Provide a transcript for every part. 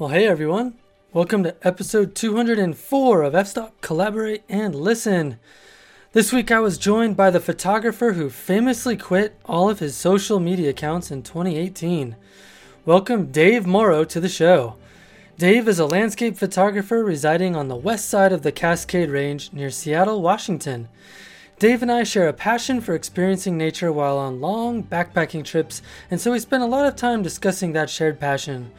Well, hey everyone. Welcome to episode 204 of F Stop Collaborate and Listen. This week I was joined by the photographer who famously quit all of his social media accounts in 2018. Welcome Dave Morrow to the show. Dave is a landscape photographer residing on the west side of the Cascade Range near Seattle, Washington. Dave and I share a passion for experiencing nature while on long backpacking trips, and so we spend a lot of time discussing that shared passion.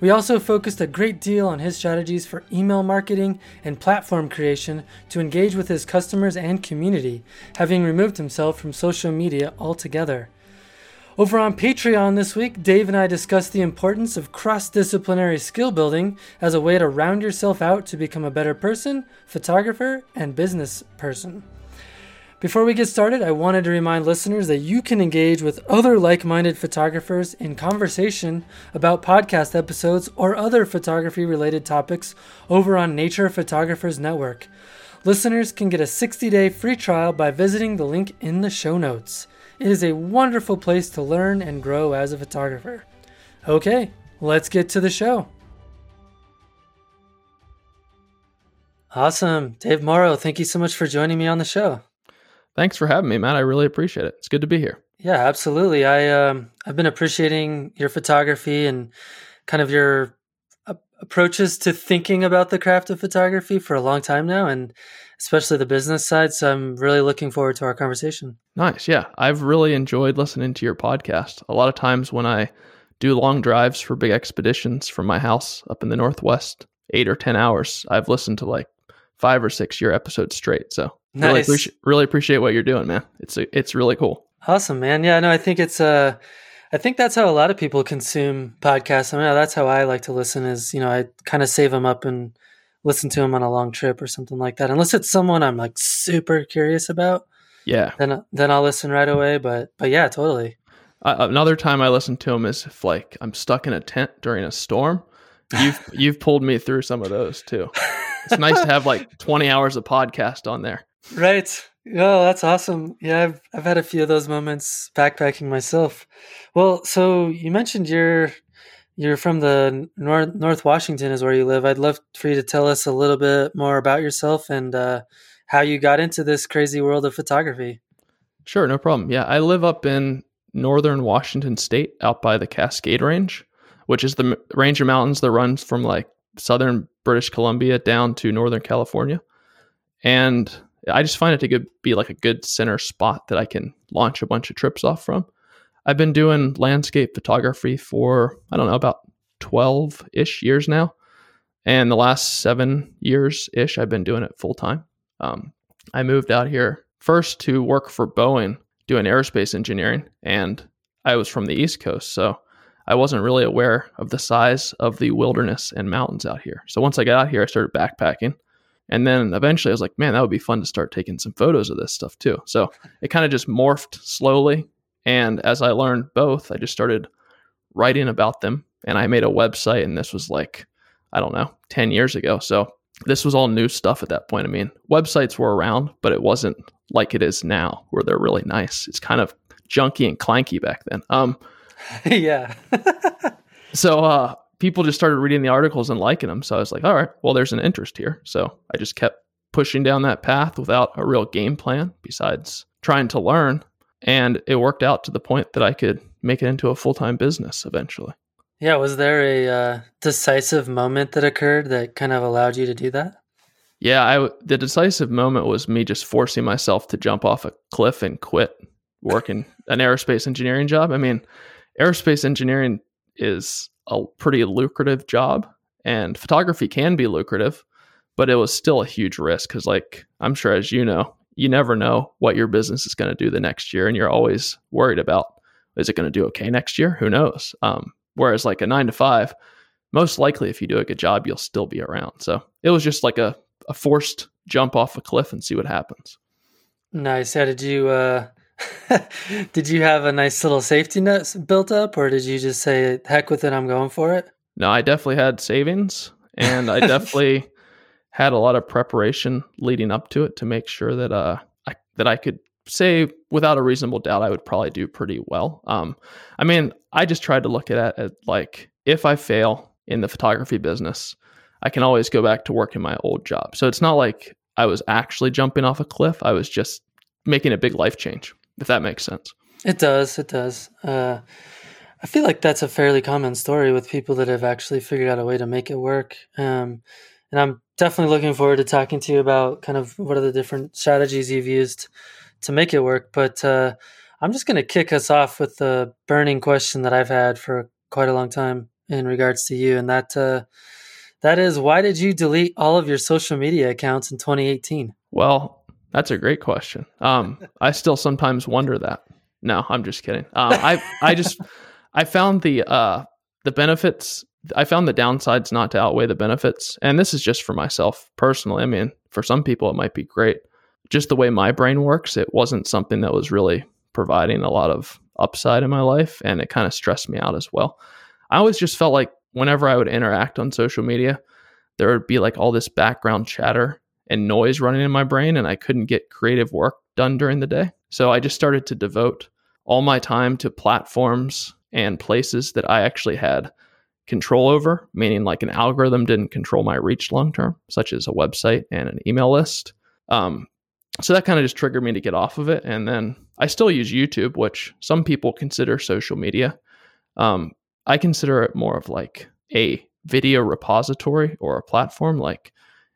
We also focused a great deal on his strategies for email marketing and platform creation to engage with his customers and community, having removed himself from social media altogether. Over on Patreon this week, Dave and I discussed the importance of cross disciplinary skill building as a way to round yourself out to become a better person, photographer, and business person. Before we get started, I wanted to remind listeners that you can engage with other like minded photographers in conversation about podcast episodes or other photography related topics over on Nature Photographers Network. Listeners can get a 60 day free trial by visiting the link in the show notes. It is a wonderful place to learn and grow as a photographer. Okay, let's get to the show. Awesome. Dave Morrow, thank you so much for joining me on the show. Thanks for having me, Matt. I really appreciate it. It's good to be here. Yeah, absolutely. I um I've been appreciating your photography and kind of your approaches to thinking about the craft of photography for a long time now and especially the business side, so I'm really looking forward to our conversation. Nice. Yeah. I've really enjoyed listening to your podcast. A lot of times when I do long drives for big expeditions from my house up in the northwest, 8 or 10 hours, I've listened to like 5 or 6 year episodes straight. So Nice. Really, appreciate, really appreciate what you're doing, man. It's it's really cool. Awesome, man. Yeah, no, I think it's uh I think that's how a lot of people consume podcasts. I mean, that's how I like to listen is, you know, I kind of save them up and listen to them on a long trip or something like that. Unless it's someone I'm like super curious about. Yeah. Then then I'll listen right away, but but yeah, totally. Uh, another time I listen to them is if like I'm stuck in a tent during a storm. You've you've pulled me through some of those too. It's nice to have like 20 hours of podcast on there. Right. Oh, that's awesome. Yeah, I've I've had a few of those moments backpacking myself. Well, so you mentioned you're you're from the North North Washington is where you live. I'd love for you to tell us a little bit more about yourself and uh, how you got into this crazy world of photography. Sure, no problem. Yeah, I live up in northern Washington State, out by the Cascade Range, which is the range of mountains that runs from like southern British Columbia down to northern California. And I just find it to be like a good center spot that I can launch a bunch of trips off from. I've been doing landscape photography for, I don't know, about 12 ish years now. And the last seven years ish, I've been doing it full time. Um, I moved out here first to work for Boeing doing aerospace engineering. And I was from the East Coast. So I wasn't really aware of the size of the wilderness and mountains out here. So once I got out here, I started backpacking and then eventually I was like, man, that would be fun to start taking some photos of this stuff too. So it kind of just morphed slowly. And as I learned both, I just started writing about them. And I made a website, and this was like, I don't know, 10 years ago. So this was all new stuff at that point. I mean, websites were around, but it wasn't like it is now, where they're really nice. It's kind of junky and clanky back then. Um, yeah. so uh, people just started reading the articles and liking them. So I was like, all right, well, there's an interest here. So I just kept pushing down that path without a real game plan besides trying to learn. And it worked out to the point that I could make it into a full time business eventually. Yeah. Was there a uh, decisive moment that occurred that kind of allowed you to do that? Yeah. I, the decisive moment was me just forcing myself to jump off a cliff and quit working an aerospace engineering job. I mean, aerospace engineering is a pretty lucrative job and photography can be lucrative but it was still a huge risk because like i'm sure as you know you never know what your business is going to do the next year and you're always worried about is it going to do okay next year? Who knows? Um, whereas like a nine to five most likely if you do a good job you'll still be around. So it was just like a, a forced jump off a cliff and see what happens. Nice. How did you uh did you have a nice little safety net built up, or did you just say, heck with it, I'm going for it? No, I definitely had savings and I definitely had a lot of preparation leading up to it to make sure that uh I, that I could say without a reasonable doubt I would probably do pretty well. Um, I mean, I just tried to look at it like if I fail in the photography business, I can always go back to work in my old job. So it's not like I was actually jumping off a cliff. I was just making a big life change, if that makes sense. It does. It does. Uh, I feel like that's a fairly common story with people that have actually figured out a way to make it work. Um, and I'm definitely looking forward to talking to you about kind of what are the different strategies you've used to make it work. But uh, I'm just going to kick us off with the burning question that I've had for quite a long time in regards to you, and that uh, that is why did you delete all of your social media accounts in 2018? Well, that's a great question. Um, I still sometimes wonder that. No, I'm just kidding. Um, I I just I found the uh, the benefits. I found the downsides not to outweigh the benefits, and this is just for myself personally. I mean, for some people it might be great. Just the way my brain works, it wasn't something that was really providing a lot of upside in my life, and it kind of stressed me out as well. I always just felt like whenever I would interact on social media, there would be like all this background chatter and noise running in my brain, and I couldn't get creative work done during the day. So I just started to devote all my time to platforms and places that I actually had control over, meaning like an algorithm didn't control my reach long term, such as a website and an email list. Um, so that kind of just triggered me to get off of it. And then I still use YouTube, which some people consider social media. Um, I consider it more of like a video repository or a platform. Like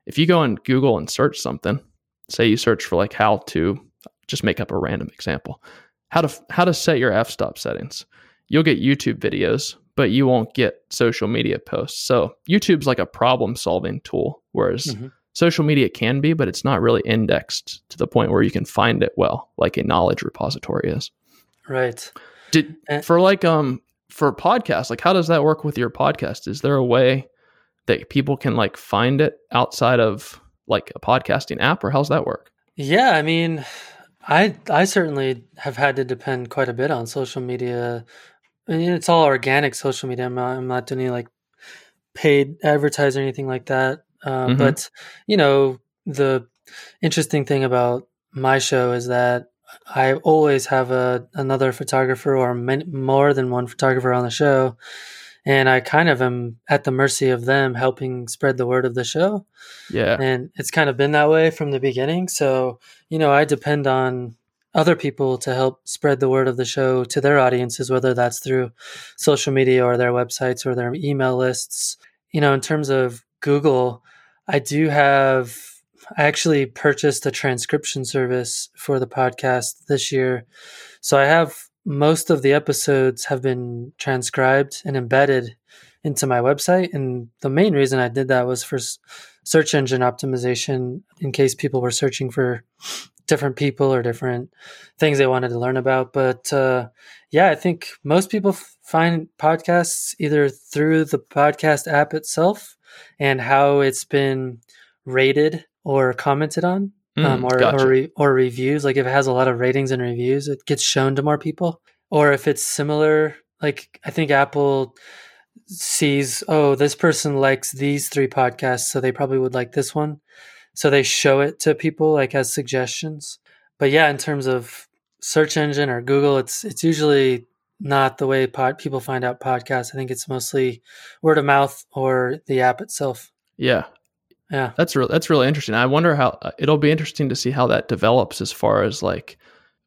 if you go on Google and search something, say you search for like how to just make up a random example, how to how to set your f-stop settings. You'll get YouTube videos, but you won't get social media posts. So YouTube's like a problem solving tool, whereas mm-hmm. social media can be, but it's not really indexed to the point where you can find it well, like a knowledge repository is. Right. Did eh. for like um for podcasts, like how does that work with your podcast? Is there a way that people can like find it outside of like a podcasting app or how's that work? Yeah, I mean, I I certainly have had to depend quite a bit on social media. I mean, it's all organic social media. I'm not, I'm not doing any like paid advertising or anything like that. Uh, mm-hmm. But you know, the interesting thing about my show is that I always have a another photographer or many, more than one photographer on the show, and I kind of am at the mercy of them helping spread the word of the show. Yeah. And it's kind of been that way from the beginning. So, you know, I depend on other people to help spread the word of the show to their audiences, whether that's through social media or their websites or their email lists. You know, in terms of Google, I do have, I actually purchased a transcription service for the podcast this year. So I have most of the episodes have been transcribed and embedded into my website. And the main reason I did that was for search engine optimization in case people were searching for different people or different things they wanted to learn about. But uh, yeah, I think most people f- find podcasts either through the podcast app itself and how it's been rated or commented on mm, um, or gotcha. or, re- or reviews. Like if it has a lot of ratings and reviews, it gets shown to more people. Or if it's similar, like I think Apple sees, oh, this person likes these three podcasts, so they probably would like this one. So they show it to people like as suggestions. But yeah, in terms of search engine or Google, it's it's usually not the way pod, people find out podcasts. I think it's mostly word of mouth or the app itself. Yeah, yeah, that's real. That's really interesting. I wonder how uh, it'll be interesting to see how that develops as far as like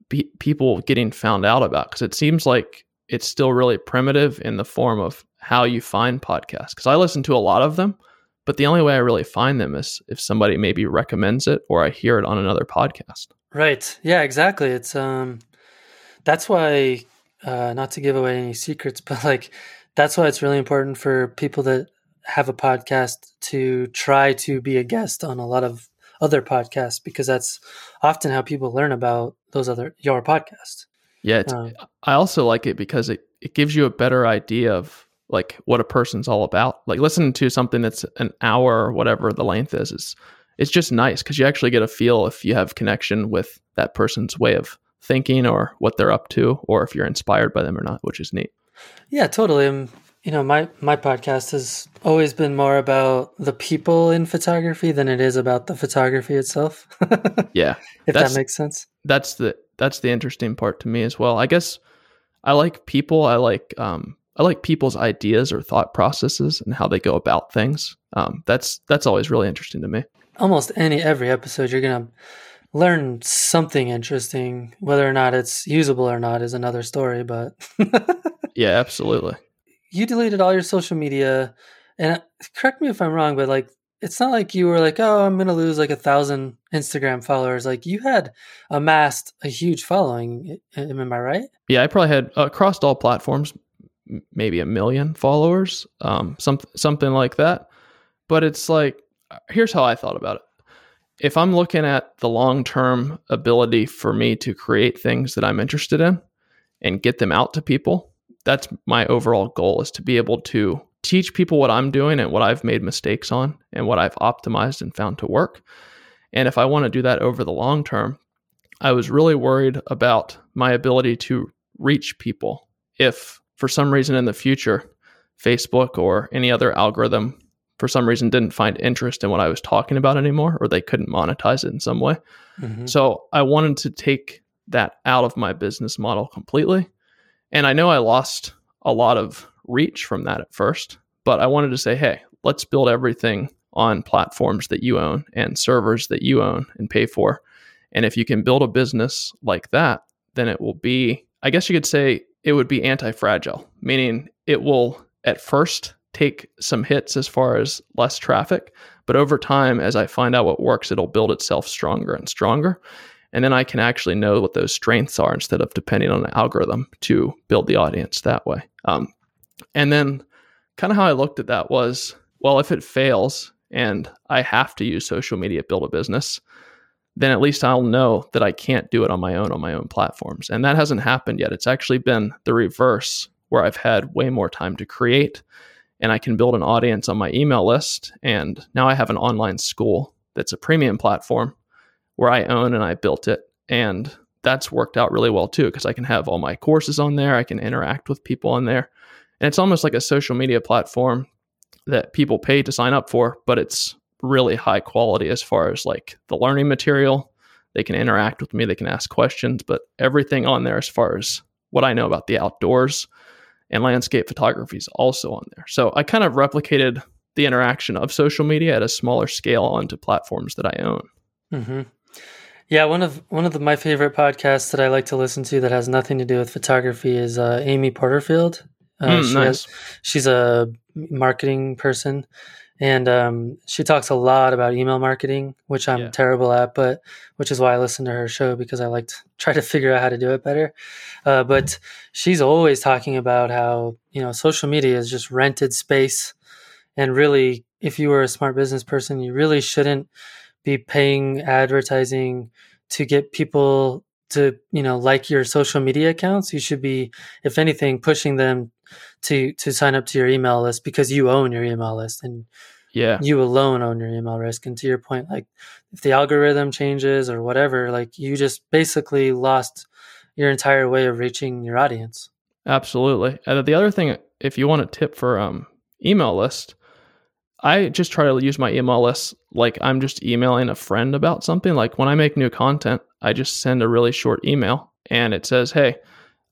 be, people getting found out about because it seems like it's still really primitive in the form of how you find podcasts. Because I listen to a lot of them, but the only way I really find them is if somebody maybe recommends it or I hear it on another podcast. Right. Yeah. Exactly. It's um, that's why uh, not to give away any secrets, but like that's why it's really important for people that have a podcast to try to be a guest on a lot of other podcasts because that's often how people learn about those other your podcast. Yeah, um, I also like it because it it gives you a better idea of like what a person's all about. Like listening to something that's an hour or whatever the length is is it's just nice because you actually get a feel if you have connection with that person's way of thinking or what they're up to or if you're inspired by them or not, which is neat. Yeah, totally. Um, you know, my my podcast has always been more about the people in photography than it is about the photography itself. yeah, if that makes sense. That's the that's the interesting part to me as well. I guess I like people. I like um I like people's ideas or thought processes and how they go about things. Um, that's that's always really interesting to me. Almost any every episode, you're gonna learn something interesting. Whether or not it's usable or not is another story. But yeah, absolutely. You deleted all your social media, and correct me if I'm wrong, but like it's not like you were like, oh, I'm gonna lose like a thousand Instagram followers. Like you had amassed a huge following. Am I right? Yeah, I probably had across all platforms maybe a million followers, um, some, something like that. But it's like, here's how I thought about it. If I'm looking at the long term ability for me to create things that I'm interested in and get them out to people, that's my overall goal is to be able to teach people what I'm doing and what I've made mistakes on and what I've optimized and found to work. And if I want to do that over the long term, I was really worried about my ability to reach people if for some reason in the future, Facebook or any other algorithm for some reason didn't find interest in what I was talking about anymore, or they couldn't monetize it in some way. Mm-hmm. So I wanted to take that out of my business model completely. And I know I lost a lot of reach from that at first, but I wanted to say, hey, let's build everything on platforms that you own and servers that you own and pay for. And if you can build a business like that, then it will be, I guess you could say, it would be anti fragile, meaning it will at first take some hits as far as less traffic. But over time, as I find out what works, it'll build itself stronger and stronger. And then I can actually know what those strengths are instead of depending on an algorithm to build the audience that way. Um, and then, kind of how I looked at that was well, if it fails and I have to use social media to build a business, then at least I'll know that I can't do it on my own on my own platforms. And that hasn't happened yet. It's actually been the reverse where I've had way more time to create and I can build an audience on my email list. And now I have an online school that's a premium platform where I own and I built it. And that's worked out really well too, because I can have all my courses on there. I can interact with people on there. And it's almost like a social media platform that people pay to sign up for, but it's really high quality as far as like the learning material. They can interact with me, they can ask questions, but everything on there as far as what I know about the outdoors and landscape photography is also on there. So I kind of replicated the interaction of social media at a smaller scale onto platforms that I own. Mm-hmm. Yeah, one of one of the, my favorite podcasts that I like to listen to that has nothing to do with photography is uh, Amy Porterfield. Uh, mm, she nice. has, she's a marketing person, and um, she talks a lot about email marketing, which I'm yeah. terrible at, but which is why I listen to her show because I like to try to figure out how to do it better. Uh, but she's always talking about how you know social media is just rented space, and really, if you were a smart business person, you really shouldn't be paying advertising to get people to you know like your social media accounts. You should be, if anything, pushing them to to sign up to your email list because you own your email list and yeah. you alone own your email risk. And to your point like if the algorithm changes or whatever like you just basically lost your entire way of reaching your audience. Absolutely. And the other thing if you want a tip for um email list i just try to use my email list like i'm just emailing a friend about something like when i make new content i just send a really short email and it says hey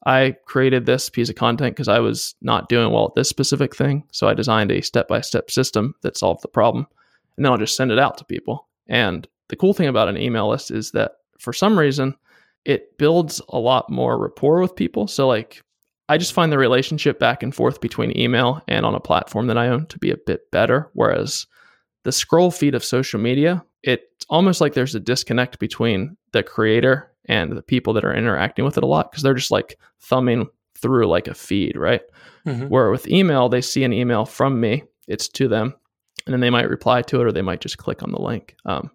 I created this piece of content because I was not doing well at this specific thing. So I designed a step by step system that solved the problem. And then I'll just send it out to people. And the cool thing about an email list is that for some reason, it builds a lot more rapport with people. So, like, I just find the relationship back and forth between email and on a platform that I own to be a bit better. Whereas the scroll feed of social media, it's almost like there's a disconnect between the creator and the people that are interacting with it a lot because they're just like thumbing through like a feed, right? Mm-hmm. Where with email, they see an email from me, it's to them, and then they might reply to it or they might just click on the link. Um,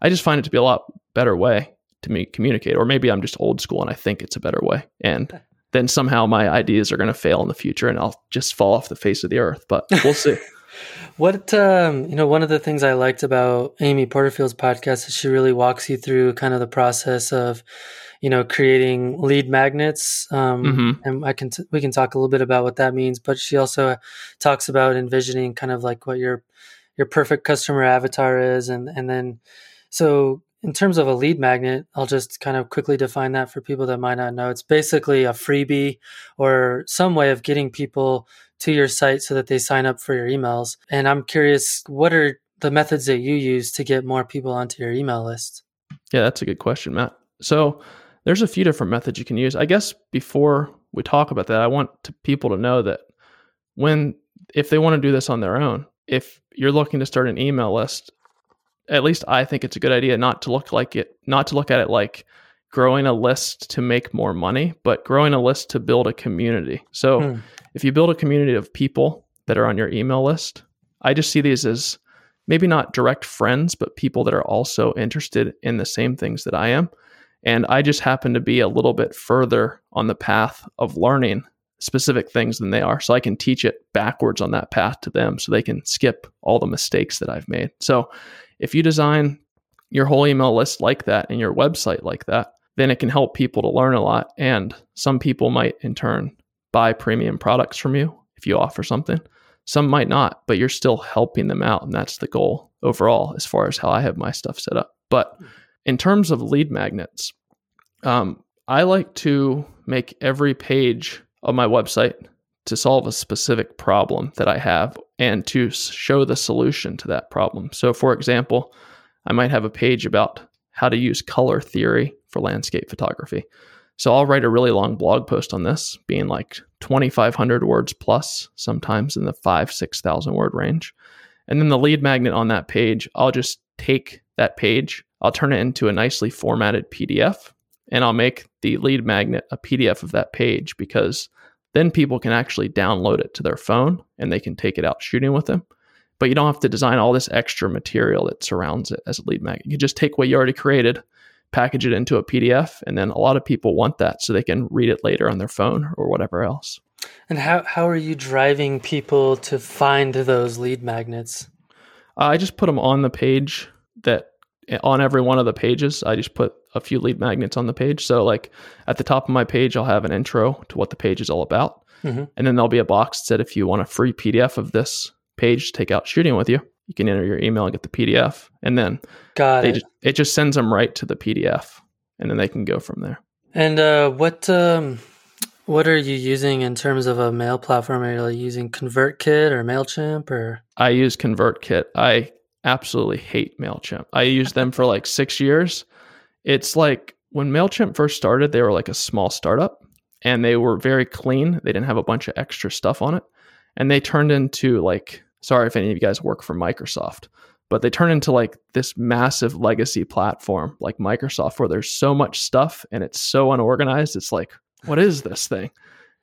I just find it to be a lot better way to me communicate, or maybe I'm just old school and I think it's a better way. And then somehow my ideas are going to fail in the future and I'll just fall off the face of the earth, but we'll see. What um, you know, one of the things I liked about Amy Porterfield's podcast is she really walks you through kind of the process of, you know, creating lead magnets. Um, mm-hmm. And I can t- we can talk a little bit about what that means, but she also talks about envisioning kind of like what your your perfect customer avatar is, and and then so in terms of a lead magnet, I'll just kind of quickly define that for people that might not know. It's basically a freebie or some way of getting people to your site so that they sign up for your emails. And I'm curious, what are the methods that you use to get more people onto your email list? Yeah, that's a good question, Matt. So there's a few different methods you can use. I guess before we talk about that, I want to, people to know that when if they want to do this on their own, if you're looking to start an email list, at least I think it's a good idea not to look like it, not to look at it like growing a list to make more money, but growing a list to build a community. So hmm. if you build a community of people that are on your email list, I just see these as maybe not direct friends, but people that are also interested in the same things that I am. And I just happen to be a little bit further on the path of learning specific things than they are. So I can teach it backwards on that path to them so they can skip all the mistakes that I've made. So if you design your whole email list like that and your website like that, then it can help people to learn a lot. And some people might in turn buy premium products from you if you offer something. Some might not, but you're still helping them out. And that's the goal overall as far as how I have my stuff set up. But in terms of lead magnets, um, I like to make every page of my website to solve a specific problem that I have and to show the solution to that problem. So, for example, I might have a page about how to use color theory for landscape photography. So, I'll write a really long blog post on this, being like 2,500 words plus, sometimes in the five, 6,000 word range. And then the lead magnet on that page, I'll just take that page, I'll turn it into a nicely formatted PDF, and I'll make the lead magnet a PDF of that page because then people can actually download it to their phone and they can take it out shooting with them. But you don't have to design all this extra material that surrounds it as a lead magnet. You just take what you already created, package it into a PDF, and then a lot of people want that so they can read it later on their phone or whatever else. And how, how are you driving people to find those lead magnets? Uh, I just put them on the page that on every one of the pages, I just put a few lead magnets on the page. So, like at the top of my page, I'll have an intro to what the page is all about. Mm-hmm. And then there'll be a box that said if you want a free PDF of this page to take out shooting with you, you can enter your email and get the PDF. And then Got it. Just, it just sends them right to the PDF and then they can go from there. And uh, what um, what are you using in terms of a mail platform? Are you using ConvertKit or MailChimp or? I use ConvertKit. I absolutely hate MailChimp. I used them for like six years. It's like when MailChimp first started, they were like a small startup and they were very clean. They didn't have a bunch of extra stuff on it. And they turned into like, sorry if any of you guys work for Microsoft, but they turned into like this massive legacy platform like Microsoft where there's so much stuff and it's so unorganized. It's like, what is this thing?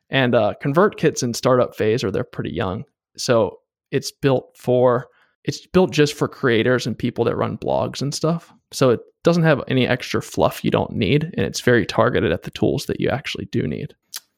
And uh, ConvertKit's in startup phase or they're pretty young. So it's built for it's built just for creators and people that run blogs and stuff. So it doesn't have any extra fluff you don't need, and it's very targeted at the tools that you actually do need.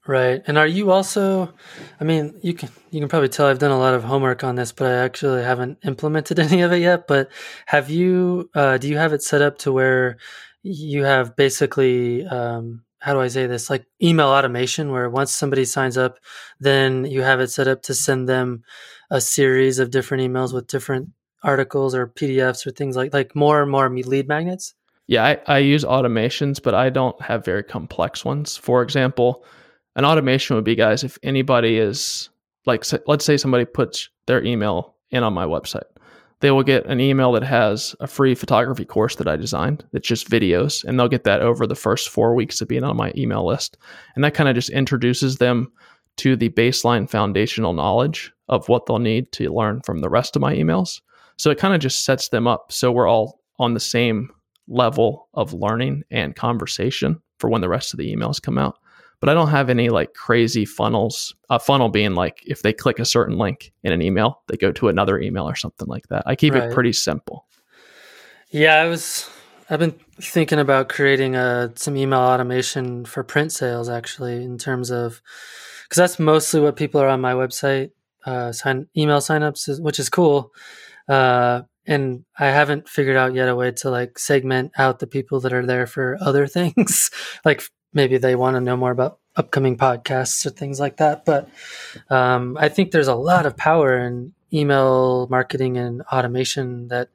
Right. And are you also I mean, you can you can probably tell I've done a lot of homework on this, but I actually haven't implemented any of it yet, but have you uh, do you have it set up to where you have basically um, how do I say this? Like email automation, where once somebody signs up, then you have it set up to send them a series of different emails with different articles or PDFs or things like like more and more lead magnets? Yeah, I, I use automations, but I don't have very complex ones. For example, an automation would be, guys, if anybody is like, let's say somebody puts their email in on my website, they will get an email that has a free photography course that I designed. That's just videos, and they'll get that over the first four weeks of being on my email list. And that kind of just introduces them to the baseline foundational knowledge of what they'll need to learn from the rest of my emails. So it kind of just sets them up so we're all on the same level of learning and conversation for when the rest of the emails come out. But I don't have any like crazy funnels. A funnel being like if they click a certain link in an email, they go to another email or something like that. I keep right. it pretty simple. Yeah, I was I've been thinking about creating a uh, some email automation for print sales actually in terms of because that's mostly what people are on my website uh, sign email signups, which is cool. Uh, and I haven't figured out yet a way to like segment out the people that are there for other things, like maybe they want to know more about upcoming podcasts or things like that. But um, I think there's a lot of power in email marketing and automation that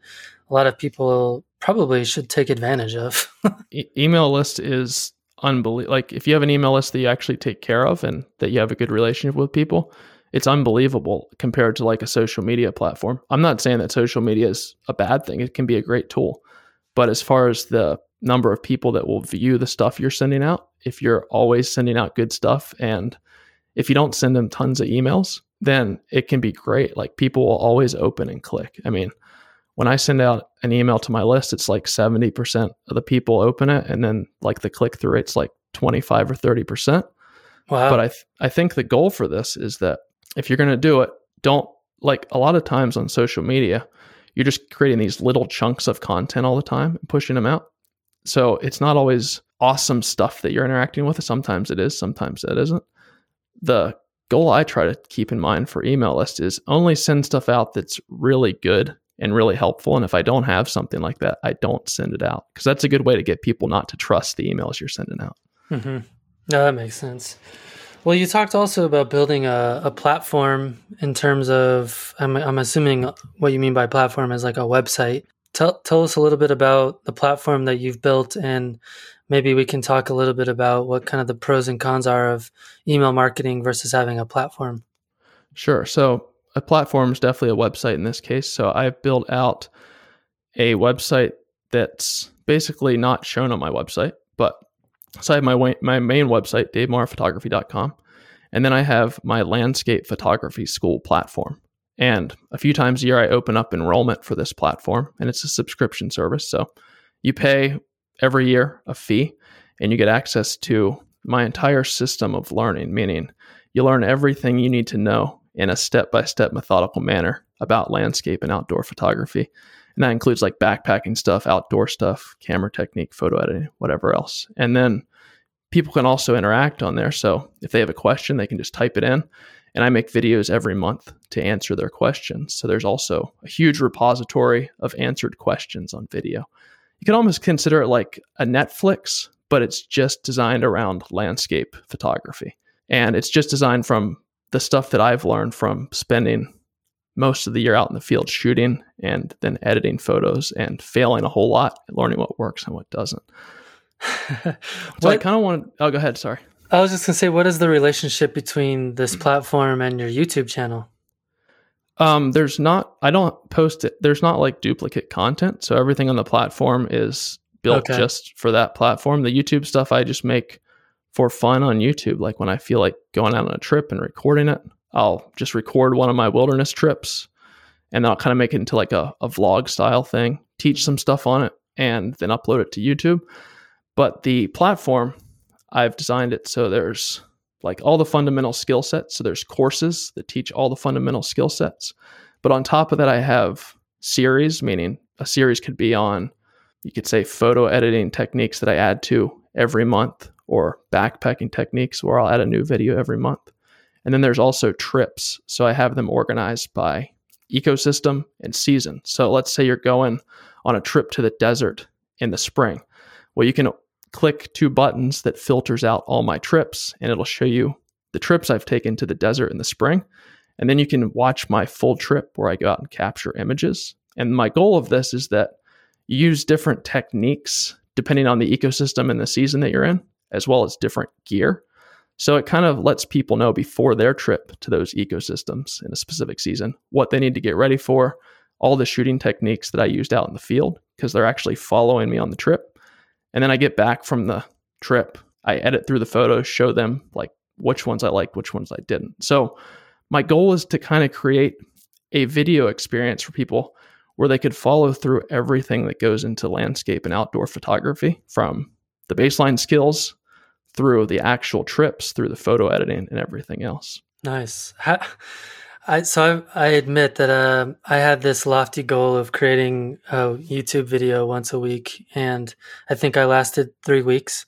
a lot of people probably should take advantage of. e- email list is unbelievable. Like if you have an email list that you actually take care of and that you have a good relationship with people, it's unbelievable compared to like a social media platform. I'm not saying that social media is a bad thing. It can be a great tool. But as far as the number of people that will view the stuff you're sending out, if you're always sending out good stuff and if you don't send them tons of emails, then it can be great. Like people will always open and click. I mean, when I send out an email to my list, it's like 70% of the people open it. And then like the click through rate's like 25 or 30%. Wow. But I, th- I think the goal for this is that if you're going to do it, don't like a lot of times on social media, you're just creating these little chunks of content all the time and pushing them out. So it's not always awesome stuff that you're interacting with. Sometimes it is, sometimes it isn't. The goal I try to keep in mind for email list is only send stuff out that's really good and really helpful. And if I don't have something like that, I don't send it out because that's a good way to get people not to trust the emails you're sending out. Mm-hmm. No, that makes sense. Well, you talked also about building a, a platform in terms of, I'm, I'm assuming what you mean by platform is like a website. Tell, tell us a little bit about the platform that you've built and maybe we can talk a little bit about what kind of the pros and cons are of email marketing versus having a platform. Sure. So a platform is definitely a website in this case. So I've built out a website that's basically not shown on my website, but so I have my my main website, davemorrowphotography.com, and then I have my landscape photography school platform. And a few times a year, I open up enrollment for this platform, and it's a subscription service. So you pay every year a fee, and you get access to my entire system of learning, meaning you learn everything you need to know in a step by step methodical manner about landscape and outdoor photography. And that includes like backpacking stuff, outdoor stuff, camera technique, photo editing, whatever else. And then people can also interact on there. So if they have a question, they can just type it in. And I make videos every month to answer their questions. So there's also a huge repository of answered questions on video. You can almost consider it like a Netflix, but it's just designed around landscape photography. And it's just designed from the stuff that I've learned from spending most of the year out in the field shooting and then editing photos and failing a whole lot learning what works and what doesn't. so what, I kind of want to, oh, go ahead. Sorry. I was just going to say, what is the relationship between this platform and your YouTube channel? Um, there's not, I don't post it. There's not like duplicate content. So everything on the platform is built okay. just for that platform. The YouTube stuff I just make for fun on YouTube. Like when I feel like going out on a trip and recording it, I'll just record one of my wilderness trips and I'll kind of make it into like a, a vlog style thing, teach some stuff on it, and then upload it to YouTube. But the platform, I've designed it so there's like all the fundamental skill sets. So there's courses that teach all the fundamental skill sets. But on top of that, I have series, meaning a series could be on, you could say, photo editing techniques that I add to every month or backpacking techniques where I'll add a new video every month. And then there's also trips. So I have them organized by ecosystem and season. So let's say you're going on a trip to the desert in the spring. Well, you can click two buttons that filters out all my trips and it'll show you the trips I've taken to the desert in the spring. And then you can watch my full trip where I go out and capture images. And my goal of this is that you use different techniques depending on the ecosystem and the season that you're in as well as different gear. So it kind of lets people know before their trip to those ecosystems in a specific season what they need to get ready for, all the shooting techniques that I used out in the field because they're actually following me on the trip. And then I get back from the trip, I edit through the photos, show them like which ones I liked, which ones I didn't. So my goal is to kind of create a video experience for people where they could follow through everything that goes into landscape and outdoor photography from the baseline skills through the actual trips, through the photo editing and everything else. Nice. I so I, I admit that uh, I had this lofty goal of creating a YouTube video once a week, and I think I lasted three weeks.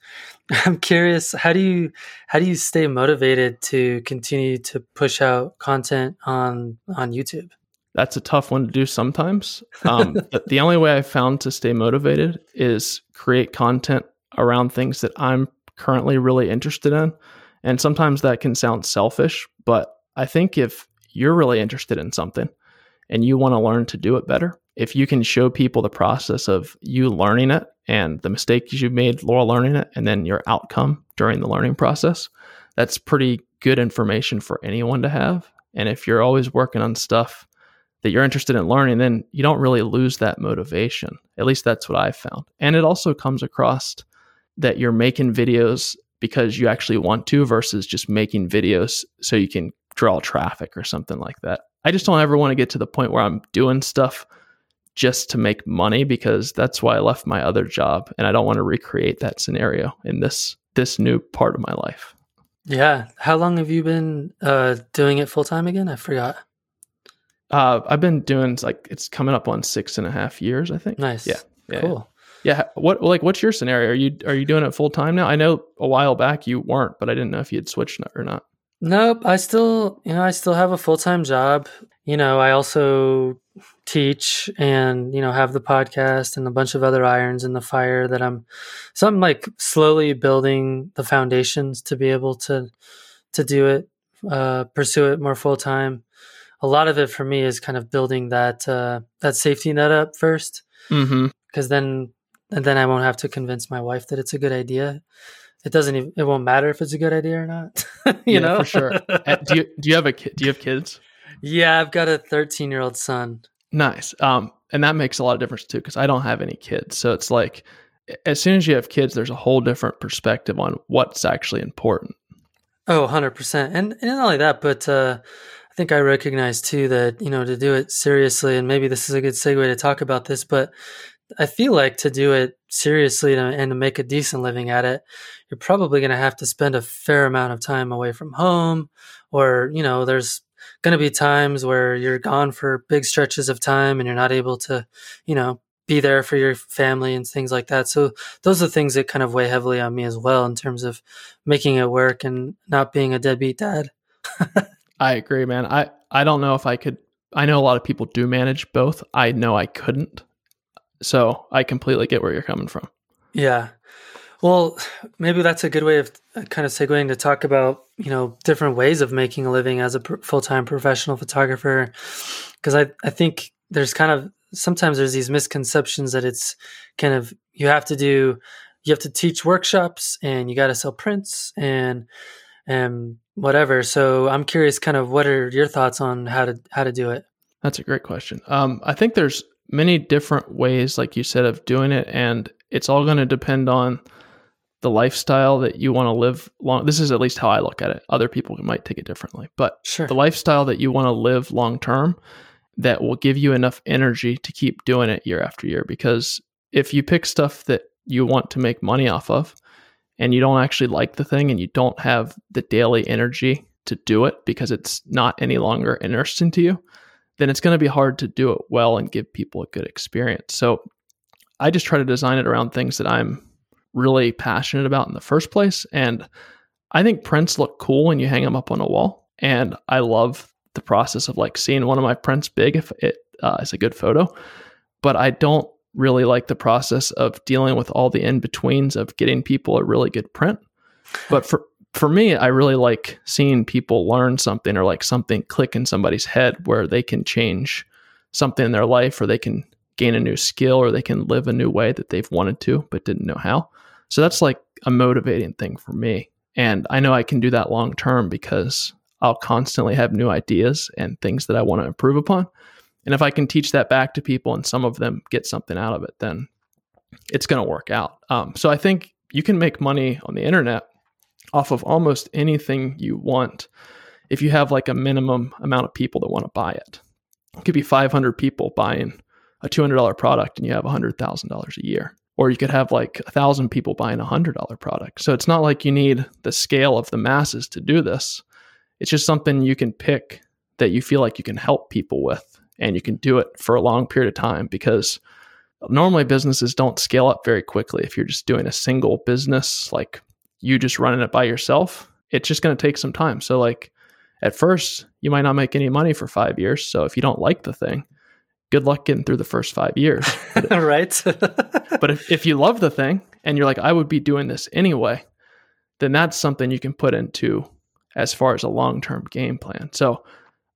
I'm curious, how do you how do you stay motivated to continue to push out content on on YouTube? That's a tough one to do sometimes. Um, the only way I found to stay motivated is create content around things that I'm currently really interested in. And sometimes that can sound selfish, but I think if you're really interested in something and you want to learn to do it better, if you can show people the process of you learning it and the mistakes you made while learning it, and then your outcome during the learning process, that's pretty good information for anyone to have. And if you're always working on stuff that you're interested in learning, then you don't really lose that motivation. At least that's what I've found. And it also comes across that you're making videos because you actually want to versus just making videos so you can draw traffic or something like that. I just don't ever want to get to the point where I'm doing stuff just to make money because that's why I left my other job and I don't want to recreate that scenario in this this new part of my life. Yeah. How long have you been uh, doing it full time again? I forgot. Uh, I've been doing like it's coming up on six and a half years, I think. Nice. Yeah. yeah cool. Yeah. What like what's your scenario? Are you are you doing it full time now? I know a while back you weren't, but I didn't know if you had switched or not. Nope. I still you know, I still have a full time job. You know, I also teach and, you know, have the podcast and a bunch of other irons in the fire that I'm so I'm like slowly building the foundations to be able to to do it, uh, pursue it more full time. A lot of it for me is kind of building that uh, that safety net up first, because mm-hmm. then and then I won't have to convince my wife that it's a good idea. It doesn't even it won't matter if it's a good idea or not. you yeah, know, for sure. Do you do you have a kid? Do you have kids? Yeah, I've got a 13 year old son. Nice. Um, and that makes a lot of difference too because I don't have any kids. So it's like as soon as you have kids, there's a whole different perspective on what's actually important. Oh, 100%. And, and not only that, but uh, I think I recognize too that, you know, to do it seriously, and maybe this is a good segue to talk about this, but I feel like to do it seriously and to make a decent living at it, you're probably going to have to spend a fair amount of time away from home, or, you know, there's going to be times where you're gone for big stretches of time and you're not able to, you know, be there for your family and things like that. So those are things that kind of weigh heavily on me as well in terms of making it work and not being a deadbeat dad. I agree, man. I I don't know if I could. I know a lot of people do manage both. I know I couldn't. So I completely get where you're coming from. Yeah. Well, maybe that's a good way of uh, kind of segueing to talk about, you know, different ways of making a living as a full time professional photographer. Because I, I think there's kind of sometimes there's these misconceptions that it's kind of you have to do, you have to teach workshops and you got to sell prints and, and whatever. So I'm curious, kind of, what are your thoughts on how to how to do it? That's a great question. Um, I think there's many different ways, like you said, of doing it, and it's all going to depend on the lifestyle that you want to live long this is at least how i look at it other people might take it differently but sure. the lifestyle that you want to live long term that will give you enough energy to keep doing it year after year because if you pick stuff that you want to make money off of and you don't actually like the thing and you don't have the daily energy to do it because it's not any longer interesting to you then it's going to be hard to do it well and give people a good experience so i just try to design it around things that i'm really passionate about in the first place. And I think prints look cool when you hang them up on a wall. And I love the process of like seeing one of my prints big if it uh, is a good photo. But I don't really like the process of dealing with all the in betweens of getting people a really good print. But for for me, I really like seeing people learn something or like something click in somebody's head where they can change something in their life or they can gain a new skill or they can live a new way that they've wanted to but didn't know how. So that's like a motivating thing for me. And I know I can do that long term because I'll constantly have new ideas and things that I want to improve upon. And if I can teach that back to people and some of them get something out of it, then it's going to work out. Um, so I think you can make money on the internet off of almost anything you want if you have like a minimum amount of people that want to buy it. It could be 500 people buying a $200 product and you have $100,000 a year or you could have like a thousand people buying a hundred dollar product. So it's not like you need the scale of the masses to do this. It's just something you can pick that you feel like you can help people with and you can do it for a long period of time because normally businesses don't scale up very quickly if you're just doing a single business like you just running it by yourself it's just going to take some time so like at first you might not make any money for 5 years so if you don't like the thing good luck getting through the first five years. right. but if, if you love the thing and you're like, I would be doing this anyway, then that's something you can put into as far as a long term game plan. So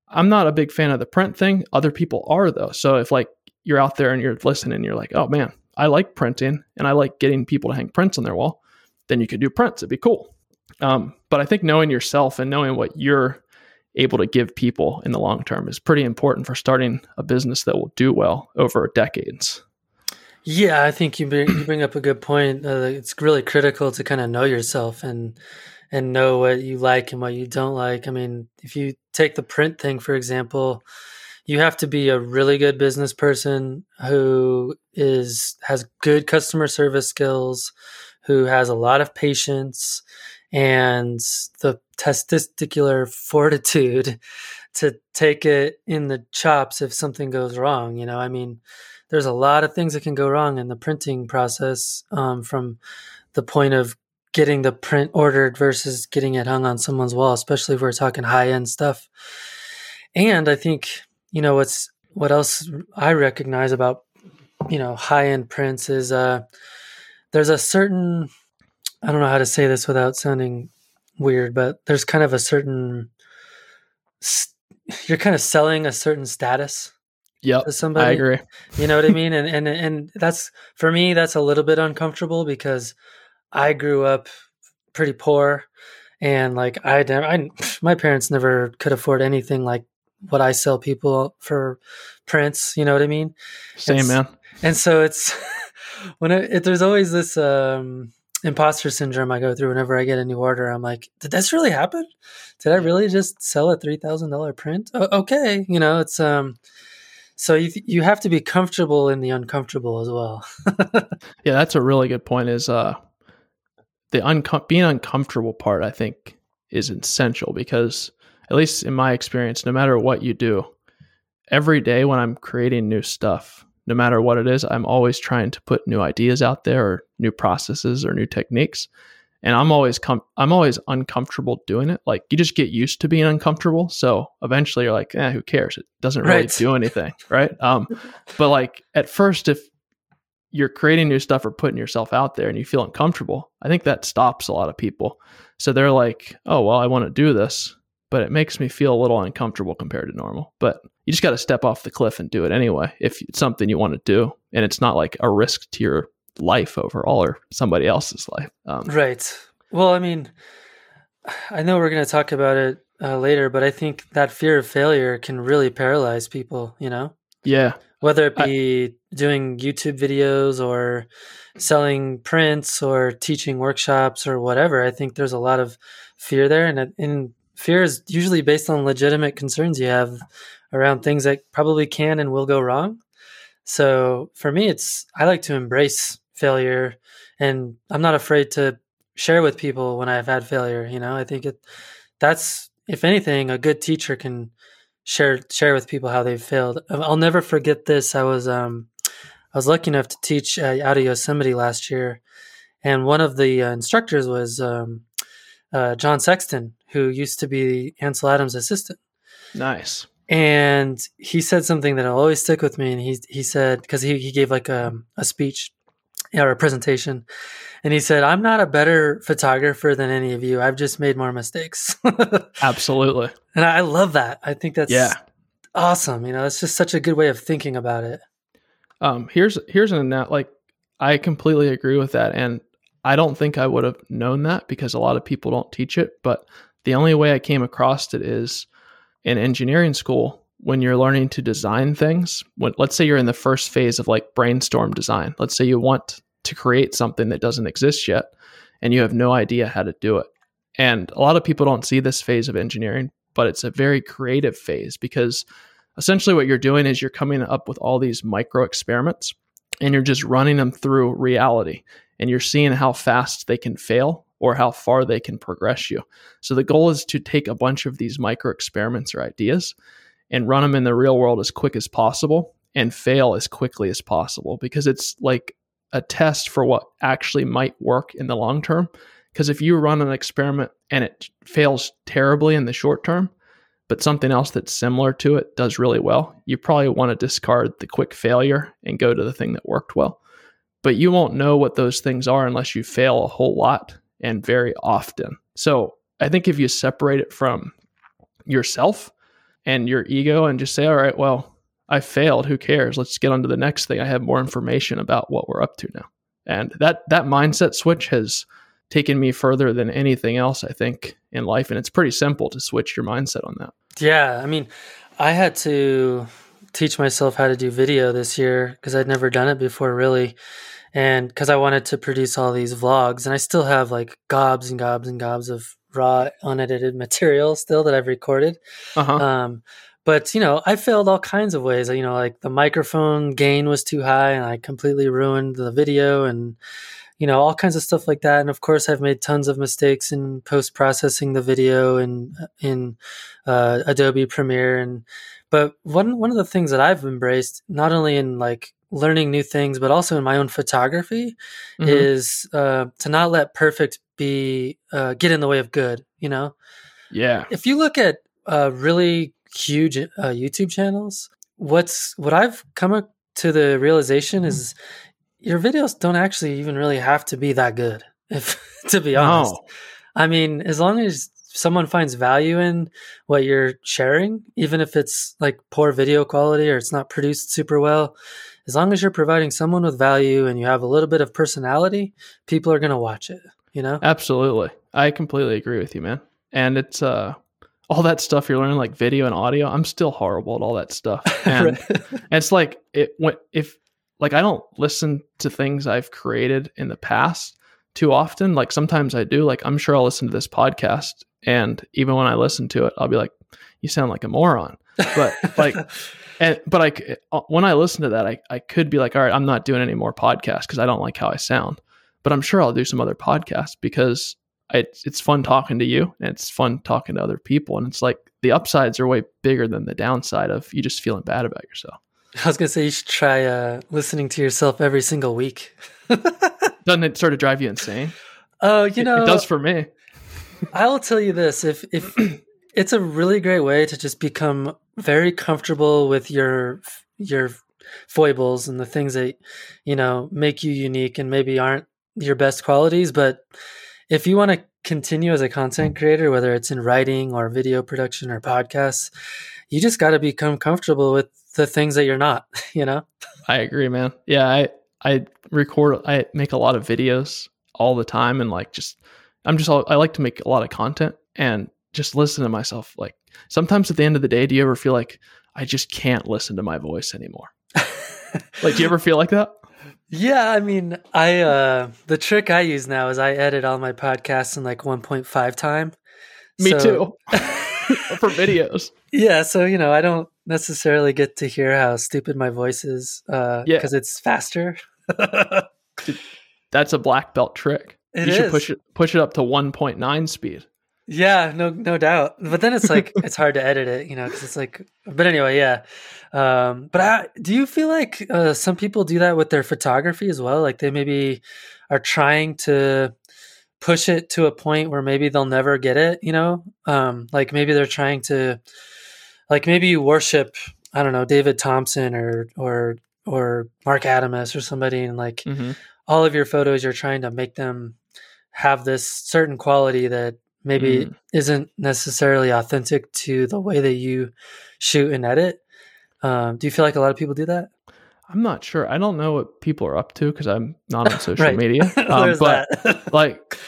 I'm not a big fan of the print thing. Other people are though. So if like you're out there and you're listening, and you're like, oh man, I like printing and I like getting people to hang prints on their wall, then you could do prints. It'd be cool. Um, but I think knowing yourself and knowing what you're able to give people in the long term is pretty important for starting a business that will do well over decades. Yeah, I think you bring, you bring up a good point. Uh, it's really critical to kind of know yourself and and know what you like and what you don't like. I mean, if you take the print thing for example, you have to be a really good business person who is has good customer service skills, who has a lot of patience and the testicular fortitude to take it in the chops if something goes wrong. You know, I mean, there's a lot of things that can go wrong in the printing process um, from the point of getting the print ordered versus getting it hung on someone's wall, especially if we're talking high end stuff. And I think, you know, what's what else I recognize about, you know, high end prints is uh, there's a certain I don't know how to say this without sounding weird, but there's kind of a certain you're kind of selling a certain status. Yep, to somebody. I agree. You know what I mean? And and and that's for me. That's a little bit uncomfortable because I grew up pretty poor, and like I, I my parents never could afford anything like what I sell people for prints. You know what I mean? Same and, man. And so it's when it, it, there's always this um imposter syndrome I go through whenever I get a new order. I'm like, did this really happen? Did I really just sell a three thousand dollar print? okay, you know, it's um. So you you have to be comfortable in the uncomfortable as well. yeah, that's a really good point. Is uh, the uncom- being uncomfortable part I think is essential because at least in my experience, no matter what you do, every day when I'm creating new stuff, no matter what it is, I'm always trying to put new ideas out there or new processes or new techniques. And I'm always com- I'm always uncomfortable doing it. Like you just get used to being uncomfortable. So eventually you're like, eh, who cares? It doesn't really right. do anything. right. Um, but like at first, if you're creating new stuff or putting yourself out there and you feel uncomfortable, I think that stops a lot of people. So they're like, oh, well, I want to do this, but it makes me feel a little uncomfortable compared to normal. But you just got to step off the cliff and do it anyway if it's something you want to do and it's not like a risk to your life overall or somebody else's life um, right. Well i mean i know we're going to talk about it uh, later but i think that fear of failure can really paralyze people you know? Yeah. Whether it be I, doing youtube videos or selling prints or teaching workshops or whatever i think there's a lot of fear there and, and fear is usually based on legitimate concerns you have around things that probably can and will go wrong. So for me, it's I like to embrace failure, and I'm not afraid to share with people when I've had failure. You know, I think it that's if anything, a good teacher can share share with people how they've failed. I'll never forget this. I was um I was lucky enough to teach uh, out of Yosemite last year, and one of the uh, instructors was um, uh, John Sexton, who used to be Ansel Adams' assistant. Nice and he said something that will always stick with me. And he he said because he he gave like a a speech or a presentation, and he said, "I'm not a better photographer than any of you. I've just made more mistakes." Absolutely, and I love that. I think that's yeah awesome. You know, it's just such a good way of thinking about it. Um, here's here's an like I completely agree with that, and I don't think I would have known that because a lot of people don't teach it. But the only way I came across it is in engineering school when you're learning to design things. When let's say you're in the first phase of like brainstorm design. Let's say you want to create something that doesn't exist yet and you have no idea how to do it. And a lot of people don't see this phase of engineering but it's a very creative phase because essentially what you're doing is you're coming up with all these micro experiments and you're just running them through reality and you're seeing how fast they can fail or how far they can progress you. So the goal is to take a bunch of these micro experiments or ideas and run them in the real world as quick as possible and fail as quickly as possible because it's like a test for what actually might work in the long term. Because if you run an experiment and it fails terribly in the short term, but something else that's similar to it does really well, you probably want to discard the quick failure and go to the thing that worked well. But you won't know what those things are unless you fail a whole lot and very often. So I think if you separate it from yourself and your ego and just say, all right, well, I failed. Who cares? Let's get on to the next thing. I have more information about what we're up to now. And that that mindset switch has taken me further than anything else, I think, in life. And it's pretty simple to switch your mindset on that. Yeah. I mean, I had to teach myself how to do video this year because I'd never done it before, really. And because I wanted to produce all these vlogs, and I still have like gobs and gobs and gobs of raw, unedited material still that I've recorded. Uh-huh. Um, but you know, I failed all kinds of ways. You know, like the microphone gain was too high, and I completely ruined the video, and you know, all kinds of stuff like that. And of course, I've made tons of mistakes in post processing the video and in uh, Adobe Premiere. And but one one of the things that I've embraced, not only in like learning new things, but also in my own photography, Mhm. is uh, to not let perfect be uh, get in the way of good. You know, yeah. if you look at uh, really huge uh, YouTube channels, what's what I've come to the realization is your videos don't actually even really have to be that good. If to be honest, No. I mean, as long as someone finds value in what you're sharing, even if it's like poor video quality or it's not produced super well, as long as you're providing someone with value and you have a little bit of personality, people are going to watch it. You know? Absolutely. I completely agree with you, man. And it's uh all that stuff you're learning like video and audio. I'm still horrible at all that stuff. And it's like it when if like I don't listen to things I've created in the past too often. Like sometimes I do. Like I'm sure I'll listen to this podcast and even when I listen to it, I'll be like, you sound like a moron. But like and but I uh, when I listen to that, I, I could be like, all right, I'm not doing any more podcasts because I don't like how I sound. But I'm sure I'll do some other podcasts because I, it's fun talking to you and it's fun talking to other people. And it's like the upsides are way bigger than the downside of you just feeling bad about yourself. I was gonna say you should try uh, listening to yourself every single week. Doesn't it sort of drive you insane? Oh, you It- know, it does for me. I will tell you this: if if it's a really great way to just become very comfortable with your your foibles and the things that you know make you unique and maybe aren't your best qualities, but if you want to continue as a content creator, whether it's in writing or video production or podcasts, you just got to become comfortable with the things that you're not. You know? I agree, man. Yeah, I I record I make a lot of videos all the time and like just I'm just all, I like to make a lot of content and just listen to myself like sometimes at the end of the day do you ever feel like I just can't listen to my voice anymore? Like do you ever feel like that? Yeah, I mean, I uh the trick I use now is I edit all my podcasts in like 1.5 time. Me So- too. For videos. Yeah, so you know, I don't necessarily get to hear how stupid my voice is uh Yeah. because it's faster. That's a black belt trick. It you should push it push it up to 1.9 speed. Yeah, no, no doubt. But then it's like it's hard to edit it, you know, because it's like. But anyway, yeah. Um, but I, do you feel like uh, some people do that with their photography as well? Like they maybe are trying to push it to a point where maybe they'll never get it. You know, um, like maybe they're trying to, like maybe you worship, I don't know, David Thompson or or or Mark Adamus or somebody, and like Mm-hmm. all of your photos you're trying to make them have this certain quality that maybe Mm. isn't necessarily authentic to the way that you shoot and edit um, do you feel like a lot of people do that I'm not sure. I don't know what people are up to because I'm not on social media. Um, but like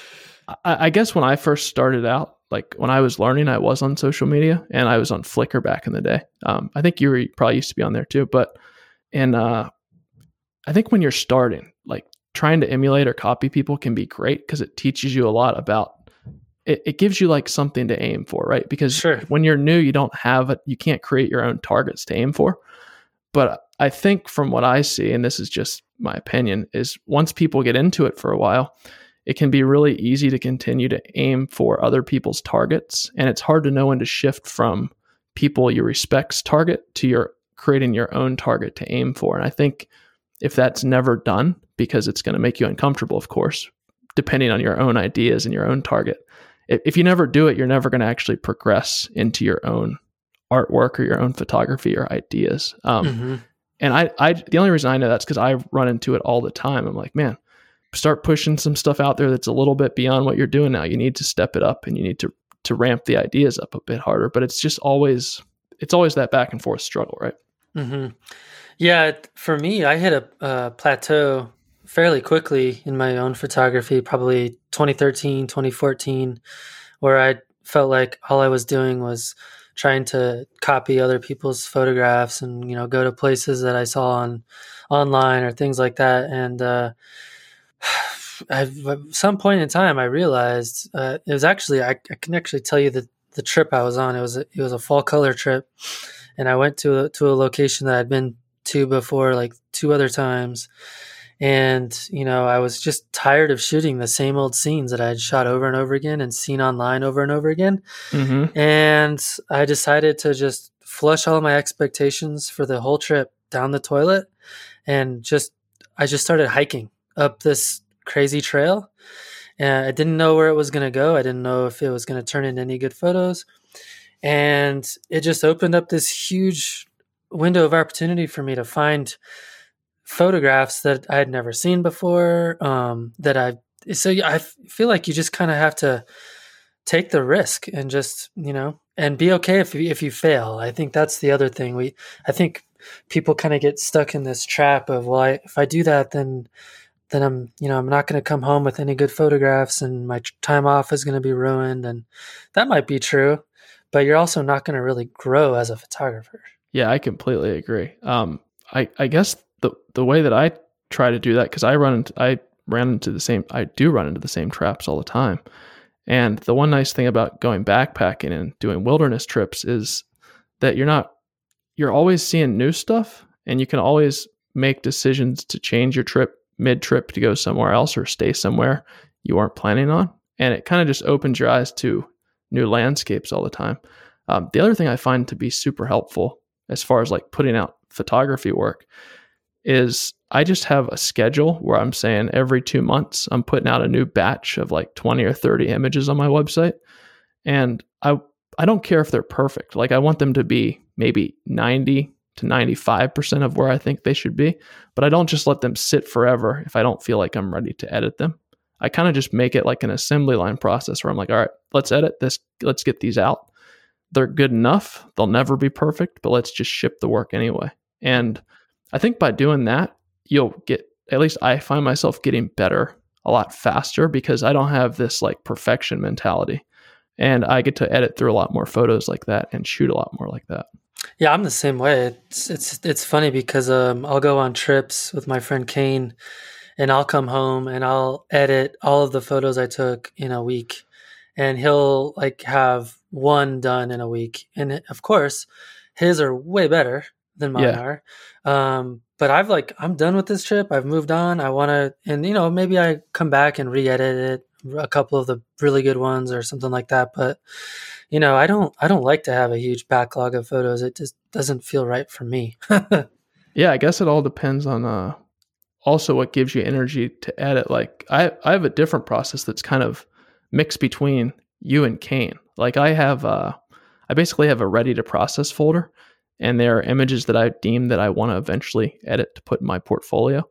I, I guess when I first started out, like when I was learning, I was on social media and I was on Flickr back in the day. Um, I think you were probably used to be on there too, but and uh, I think when you're starting, like trying to emulate or copy people can be great because it teaches you a lot about. It, it gives you like something to aim for, right? Because Sure. when you're new, you don't have it. You can't create your own targets to aim for. But I think from what I see, and this is just my opinion, is once people get into it for a while, it can be really easy to continue to aim for other people's targets. And it's hard to know when to shift from people you respect's target to your creating your own target to aim for. And I think if that's never done, because it's going to make you uncomfortable, of course, depending on your own ideas and your own target. If, if you never do it, you're never going to actually progress into your own artwork or your own photography or ideas. Um, Mhm. and I, I, the only reason I know that's because I run into it all the time. I'm like, man, start pushing some stuff out there that's a little bit beyond what you're doing now. You need to step it up and you need to to ramp the ideas up a bit harder. But it's just always it's always that back and forth struggle, right? hmm Yeah, for me, I hit a, a plateau fairly quickly in my own photography, probably 2013, 2014, where I felt like all I was doing was trying to copy other people's photographs and you know go to places that I saw on online or things like that. And uh, at some point in time, I realized uh, it was actually I, I, can actually tell you the the trip I was on. It was a, it was a fall color trip, and I went to a, to a location that I'd been to before, like two other times. And you know, I was just tired of shooting the same old scenes that I had shot over and over again and seen online over and over again. Mm-hmm. And I decided to just flush all my expectations for the whole trip down the toilet, and just I just started hiking up this crazy trail. And I didn't know where it was going to go. I didn't know if it was going to turn into any good photos. And it just opened up this huge window of opportunity for me to find photographs that I had never seen before. Um, that I so I feel like you just kind of have to take the risk and just you know and be okay if you, if you fail. I think that's the other thing. We I think people kind of get stuck in this trap of well, I, if I do that, then then I'm you know I'm not going to come home with any good photographs, and my time off is going to be ruined, and that might be true, but you're also not going to really grow as a photographer. Yeah, I completely agree. Um, I I guess the the way that I try to do that because I run into, I ran into the same I do run into the same traps all the time. And the one nice thing about going backpacking and doing wilderness trips is that you're not you're always seeing new stuff and you can always make decisions to change your trip mid trip to go somewhere else or stay somewhere you weren't planning on. And it kind of just opens your eyes to new landscapes all the time. Um, the other thing I find to be super helpful as far as like putting out photography work is I just have a schedule where I'm saying every two months I'm putting out a new batch of like 20 or 30 images on my website. And I I don't care if they're perfect. Like I want them to be maybe 90 to 95% of where I think they should be, but I don't just let them sit forever if I don't feel like I'm ready to edit them. I kind of just make it like an assembly line process where I'm like, all right, let's edit this, let's get these out. They're good enough. They'll never be perfect, but let's just ship the work anyway. And I think by doing that, you'll get at least I find myself getting better a lot faster because I don't have this like perfection mentality. And I get to edit through a lot more photos like that and shoot a lot more like that. Yeah, I'm the same way. It's it's it's funny because um, I'll go on trips with my friend Kane, and I'll come home and I'll edit all of the photos I took in a week, and he'll like have one done in a week, and of course, his are way better than mine yeah. are. Um, but I've like I'm done with this trip. I've moved on. I want to, and you know, maybe I come back and re-edit it, a couple of the really good ones or something like that. But you know, I don't I don't like to have a huge backlog of photos. It just doesn't feel right for me. yeah, I guess it all depends on uh also what gives you energy to edit. Like I I have a different process that's kind of mixed between you and Kane. Like I have uh I basically have a ready to process folder and there are images that I deem that I want to eventually edit to put in my portfolio.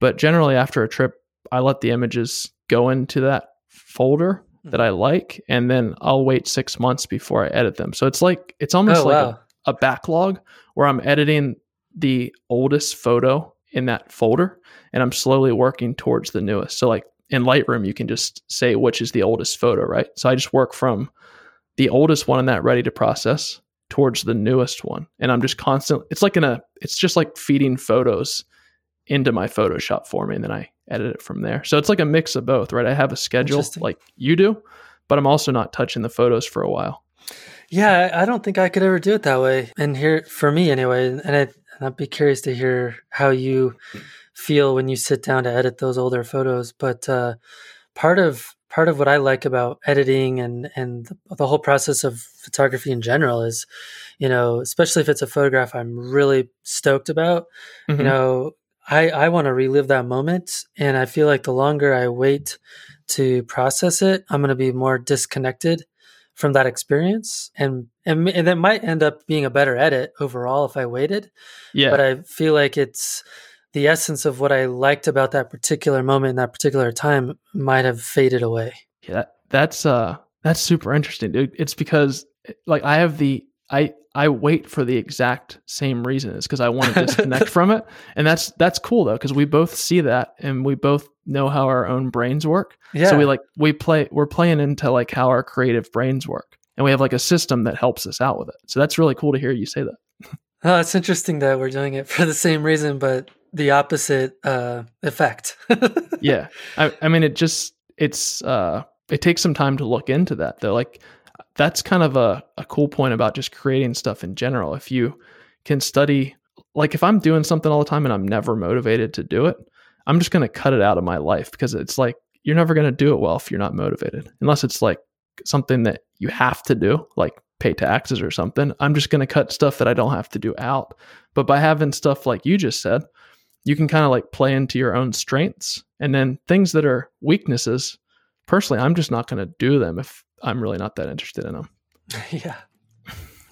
But generally, after a trip, I let the images go into that folder hmm. that I like, and then I'll wait six months before I edit them. So it's like it's almost oh, like wow. a, a backlog where I'm editing the oldest photo in that folder, and I'm slowly working towards the newest. So like in Lightroom, you can just say which is the oldest photo, right? So I just work from the oldest one in that ready to process towards the newest one. And i'm just constantly it's like in a it's just like feeding photos into my photoshop for me and then i edit it from there. So it's like a mix of both right? I have a schedule like you do but i'm also not touching the photos for a while. Yeah i don't think i could ever do it that way. And here for me anyway and, I, and i'd be curious to hear how you feel when you sit down to edit those older photos. But uh, part of part of what I like about editing and and the, whole process of photography in general is, you know, especially if it's a photograph I'm really stoked about, mm-hmm. you know, I I want to relive that moment, and I feel like the longer I wait to process it, I'm going to be more disconnected from that experience, and and and that might end up being a better edit overall if I waited. Yeah, but I feel like it's the essence of what I liked about that particular moment in that particular time might have faded away. Yeah, that's uh that's super interesting, dude. It's because like I have the I I wait for the exact same reason. It's because I want to disconnect from it, and that's that's cool though because we both see that and we both know how our own brains work. Yeah. So we like we play we're playing into like how our creative brains work, and we have like a system that helps us out with it. So that's really cool to hear you say that. Oh, it's interesting that we're doing it for the same reason, but the opposite uh, effect. yeah, I, I mean, it just it's uh, it takes some time to look into that though. Like that's kind of a, a cool point about just creating stuff in general. If you can study, like if I'm doing something all the time and I'm never motivated to do it, I'm just going to cut it out of my life because it's like you're never going to do it well if you're not motivated, unless it's like something that you have to do, like pay taxes or something. I'm just going to cut stuff that I don't have to do out. But by having stuff like you just said, you can kind of like play into your own strengths and then things that are weaknesses. Personally, I'm just not going to do them if I'm really not that interested in them. yeah.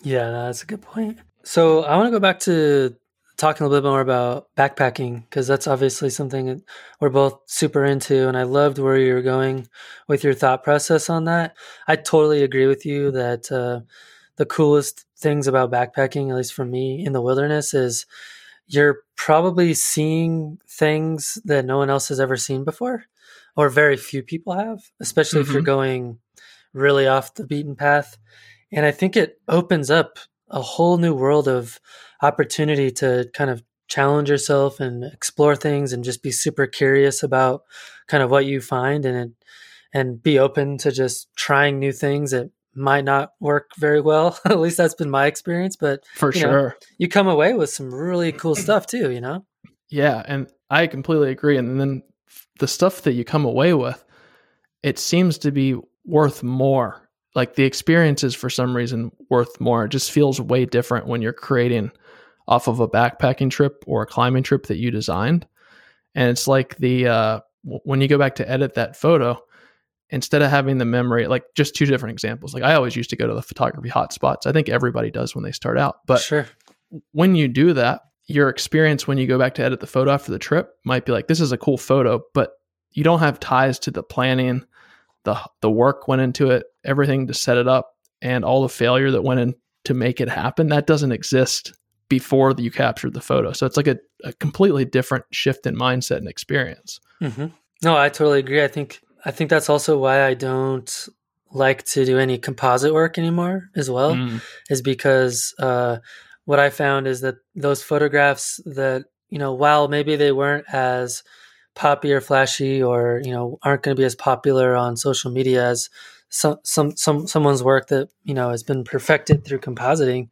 Yeah, no, that's a good point. So I want to go back to talking a little bit more about backpacking because that's obviously something that we're both super into. And I loved where you're going with your thought process on that. I totally agree with you that uh, the coolest things about backpacking, at least for me in the wilderness, is you're probably seeing things that no one else has ever seen before or very few people have, especially mm-hmm. if you're mm-hmm. going really off the beaten path. And I think it opens up a whole new world of opportunity to kind of challenge yourself and explore things and just be super curious about kind of what you find and and be open to just trying new things that might not work very well. At least that's been my experience. But for you sure, know, you come away with some really cool stuff too. You know. Yeah, and I completely agree. And then the stuff that you come away with, it seems to be worth more. Like the experience is for some reason worth more. It just feels way different when you're creating off of a backpacking trip or a climbing trip that you designed. And it's like the uh, when you go back to edit that photo, instead of having the memory, like just two different examples. Like I always used to go to the photography hotspots. I think everybody does when they start out. But sure. when you do that, your experience when you go back to edit the photo after the trip might be like, this is a cool photo, but you don't have ties to the planning, the the work went into it, everything to set it up, and all the failure that went in to make it happen. That doesn't exist before you captured the photo. So it's like a, a completely different shift in mindset and experience. Mm-hmm. No, I totally agree. I think I think that's also why I don't like to do any composite work anymore as well, mm. is because uh, what I found is that those photographs that you know, while maybe they weren't as poppy or flashy, or you know, aren't going to be as popular on social media as some some some someone's work that you know has been perfected through compositing,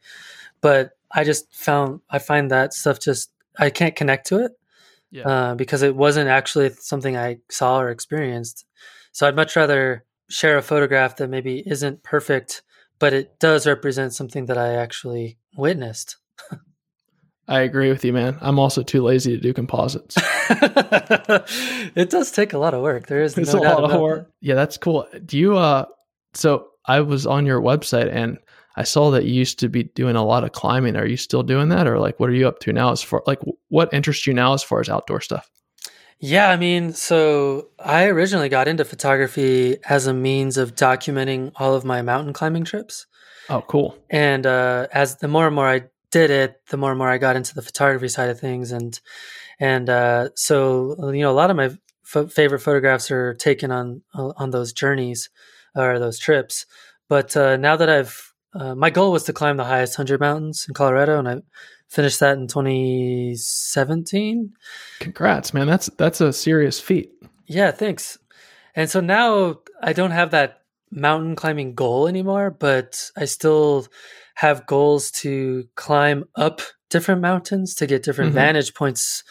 but I just found I find that stuff just I can't connect to it yeah. uh, because it wasn't actually something I saw or experienced. So I'd much rather share a photograph that maybe isn't perfect, but it does represent something that I actually witnessed. I agree with you, man. I'm also too lazy to do composites. it does take a lot of work. There is it's no a lot of work. That. Yeah, that's cool. Do you? uh So I was on your website and I saw that you used to be doing a lot of climbing. Are you still doing that, or like what are you up to now? As far like what interests you now as far as outdoor stuff? Yeah, I mean, so I originally got into photography as a means of documenting all of my mountain climbing trips. Oh, cool! And uh, as the more and more I did it, the more and more I got into the photography side of things, and and uh, so you know, a lot of my f- favorite photographs are taken on on those journeys or those trips. But uh, now that I've uh, my goal was to climb the highest 100 mountains in Colorado, and I finished that in 2017. Congrats, man. That's that's a serious feat. Yeah, thanks. And so now I don't have that mountain climbing goal anymore, but I still have goals to climb up different mountains to get different mm-hmm. vantage points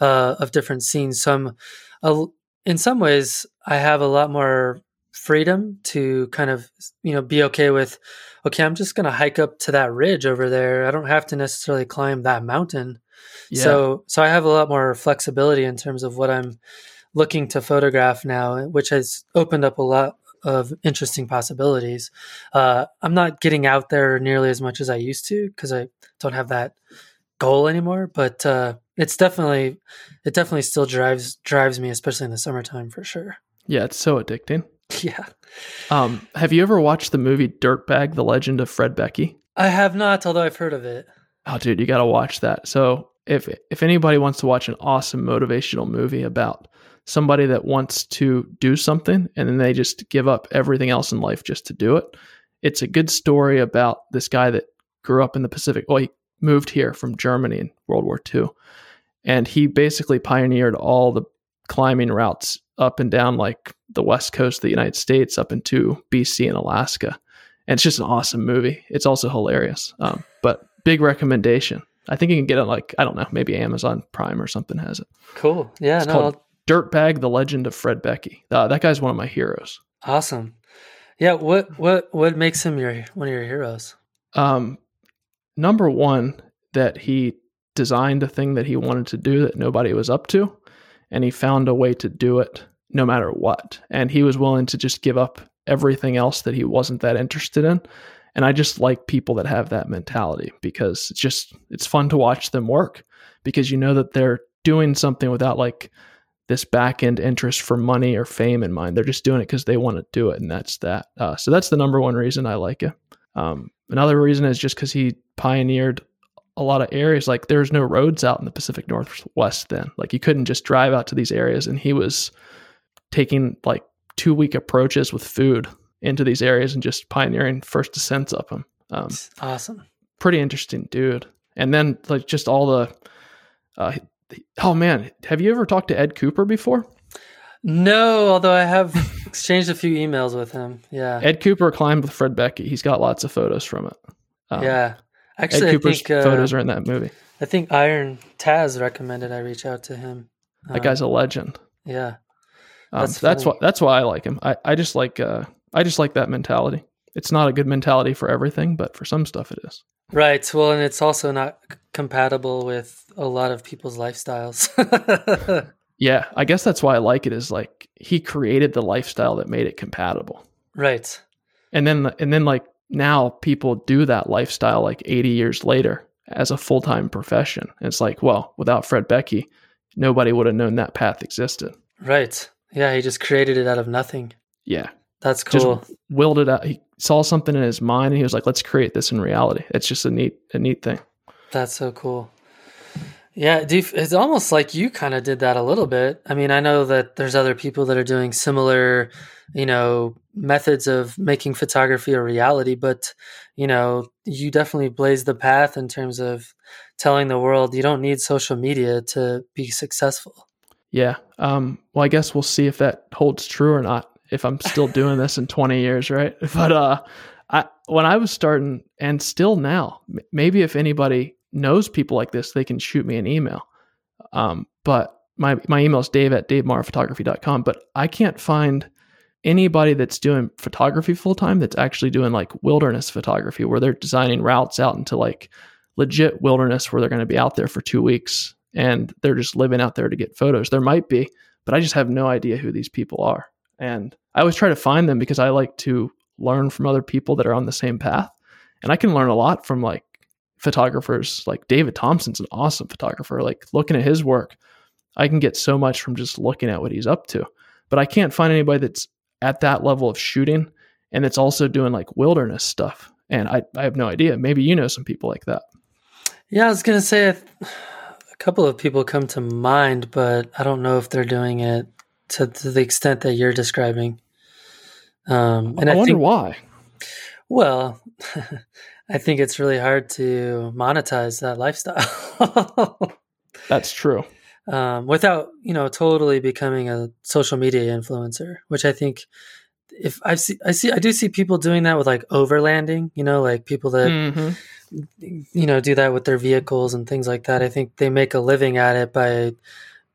uh, of different scenes. So I'm, uh, in some ways, I have a lot more freedom to kind of you know be okay with okay i'm just going to hike up to that ridge over there. I don't have to necessarily climb that mountain. Yeah. so so i have a lot more flexibility in terms of what i'm looking to photograph now which has opened up a lot of interesting possibilities. Uh, i'm not getting out there nearly as much as i used to because i don't have that goal anymore but uh, it's definitely it definitely still drives drives me especially in the summertime for sure. Yeah it's so addicting Yeah. Um, have you ever watched the movie Dirtbag: The Legend of Fred Beckey? I have not, although I've heard of it. Oh, dude, you got to watch that. So if if anybody wants to watch an awesome motivational movie about somebody that wants to do something and then they just give up everything else in life just to do it, it's a good story about this guy that grew up in the Pacific. Well, he moved here from Germany in World War II, and he basically pioneered all the climbing routes up and down like the west coast of the United States up into BC and Alaska. And it's just an awesome movie. It's also hilarious. Um, but big recommendation. I think you can get it like I don't know, maybe Amazon Prime or something has it. Cool. Yeah. It's no. called I'll- Dirtbag: The Legend of Fred Beckey. Uh, that guy's one of my heroes. Awesome. Yeah. What what what makes him your one of your heroes? Um, number one, that he designed a thing that he wanted to do that nobody was up to, and he found a way to do it no matter what. And he was willing to just give up everything else that he wasn't that interested in. And I just like people that have that mentality because it's just it's fun to watch them work because you know that they're doing something without like this back end interest for money or fame in mind. They're just doing it because they want to do it, and that's that. Uh, so that's the number one reason I like it. Um, another reason is just because he pioneered a lot of areas. Like there's no roads out in the Pacific Northwest then. Like you couldn't just drive out to these areas, and he was taking like two week approaches with food into these areas and just pioneering first descents up them. Um, Awesome. pretty interesting dude. And then like just all the, uh, oh man, have you ever talked to Ed Cooper before? No, although I have exchanged a few emails with him. Yeah. Ed Cooper climbed with Fred Beckey. He's got lots of photos from it. Um, yeah. Actually, Ed I Cooper's think uh, photos are in that movie. I think Iron Taz recommended I reach out to him. That Um, guy's a legend. yeah. Um, That's that's why that's why I like him. I, I just like uh, I just like that mentality. It's not a good mentality for everything, but for some stuff it is. Right. Well, and it's also not c- compatible with a lot of people's lifestyles. Yeah, I guess that's why I like it. Is like he created the lifestyle that made it compatible, right. and then and then like now people do that lifestyle like 80 years later as a full time profession. And it's like, well, without Fred Beckey, nobody would have known that path existed. Right. Yeah. He just created it out of nothing. Yeah, That's Just- cool. willed it out. He saw something in his mind, and he was like, let's create this in reality. It's just a neat a neat thing. That's so cool. Yeah, it's almost like you kind of did that a little bit. I mean, I know that there's other people that are doing similar, you know, methods of making photography a reality, but you know, you definitely blazed the path in terms of telling the world you don't need social media to be successful. Yeah. Um, well, I guess we'll see if that holds true or not. If I'm still doing this in 20 years, right? But uh, I when I was starting, and still now, maybe if anybody knows people like this, they can shoot me an email. Um, but my my email is dave at davemorrowphotography.com. But I can't find anybody that's doing photography full time that's actually doing like wilderness photography, where they're designing routes out into like legit wilderness, where they're going to be out there for two weeks and they're just living out there to get photos. There might be, but I just have no idea who these people are. And I always try to find them because I like to learn from other people that are on the same path. And I can learn a lot from like photographers like David Thompson's an awesome photographer. Like looking at his work, I can get so much from just looking at what he's up to. But I can't find anybody that's at that level of shooting and that's also doing like wilderness stuff. And I, I have no idea. Maybe you know some people like that. Yeah, I was gonna say a, a couple of people come to mind, but I don't know if they're doing it to, to the extent that you're describing. Um, and I, I, wonder think, why. well, I think it's really hard to monetize that lifestyle That's true. um, without, you know, totally becoming a social media influencer. Which I think, if I see, I see, I do see people doing that with like overlanding. You know, like people that Mhm. you know do that with their vehicles and things like that i think they make a living at it by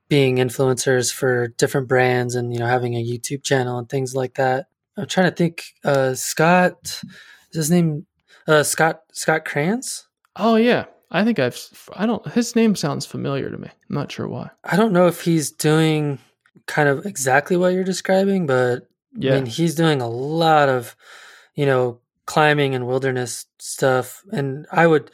being influencers for different brands and you know having a youtube channel and things like that i'm trying to think uh scott is his name uh scott scott Kranz Oh yeah, I think I've. I don't. His name sounds familiar to me. I'm not sure why. i don't know if he's doing kind of exactly what you're describing but Yeah, i mean he's doing a lot of you know climbing and wilderness stuff and i would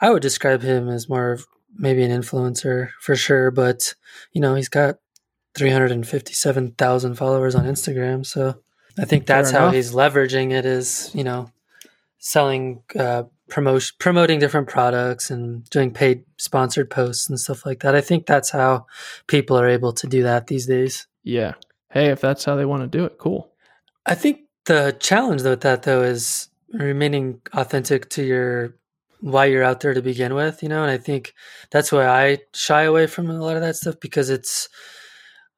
i would describe him as more of maybe an influencer for sure but you know he's got 357,000 followers on Instagram so i think that's how he's leveraging it is you know selling uh, promotion promoting different products and doing paid sponsored posts and stuff like that. I think that's how people are able to do that these days. Yeah. Hey, if that's how they want to do it, cool. I think the challenge with that though is remaining authentic to your why you're out there to begin with, you know, and I think that's why I shy away from a lot of that stuff because it's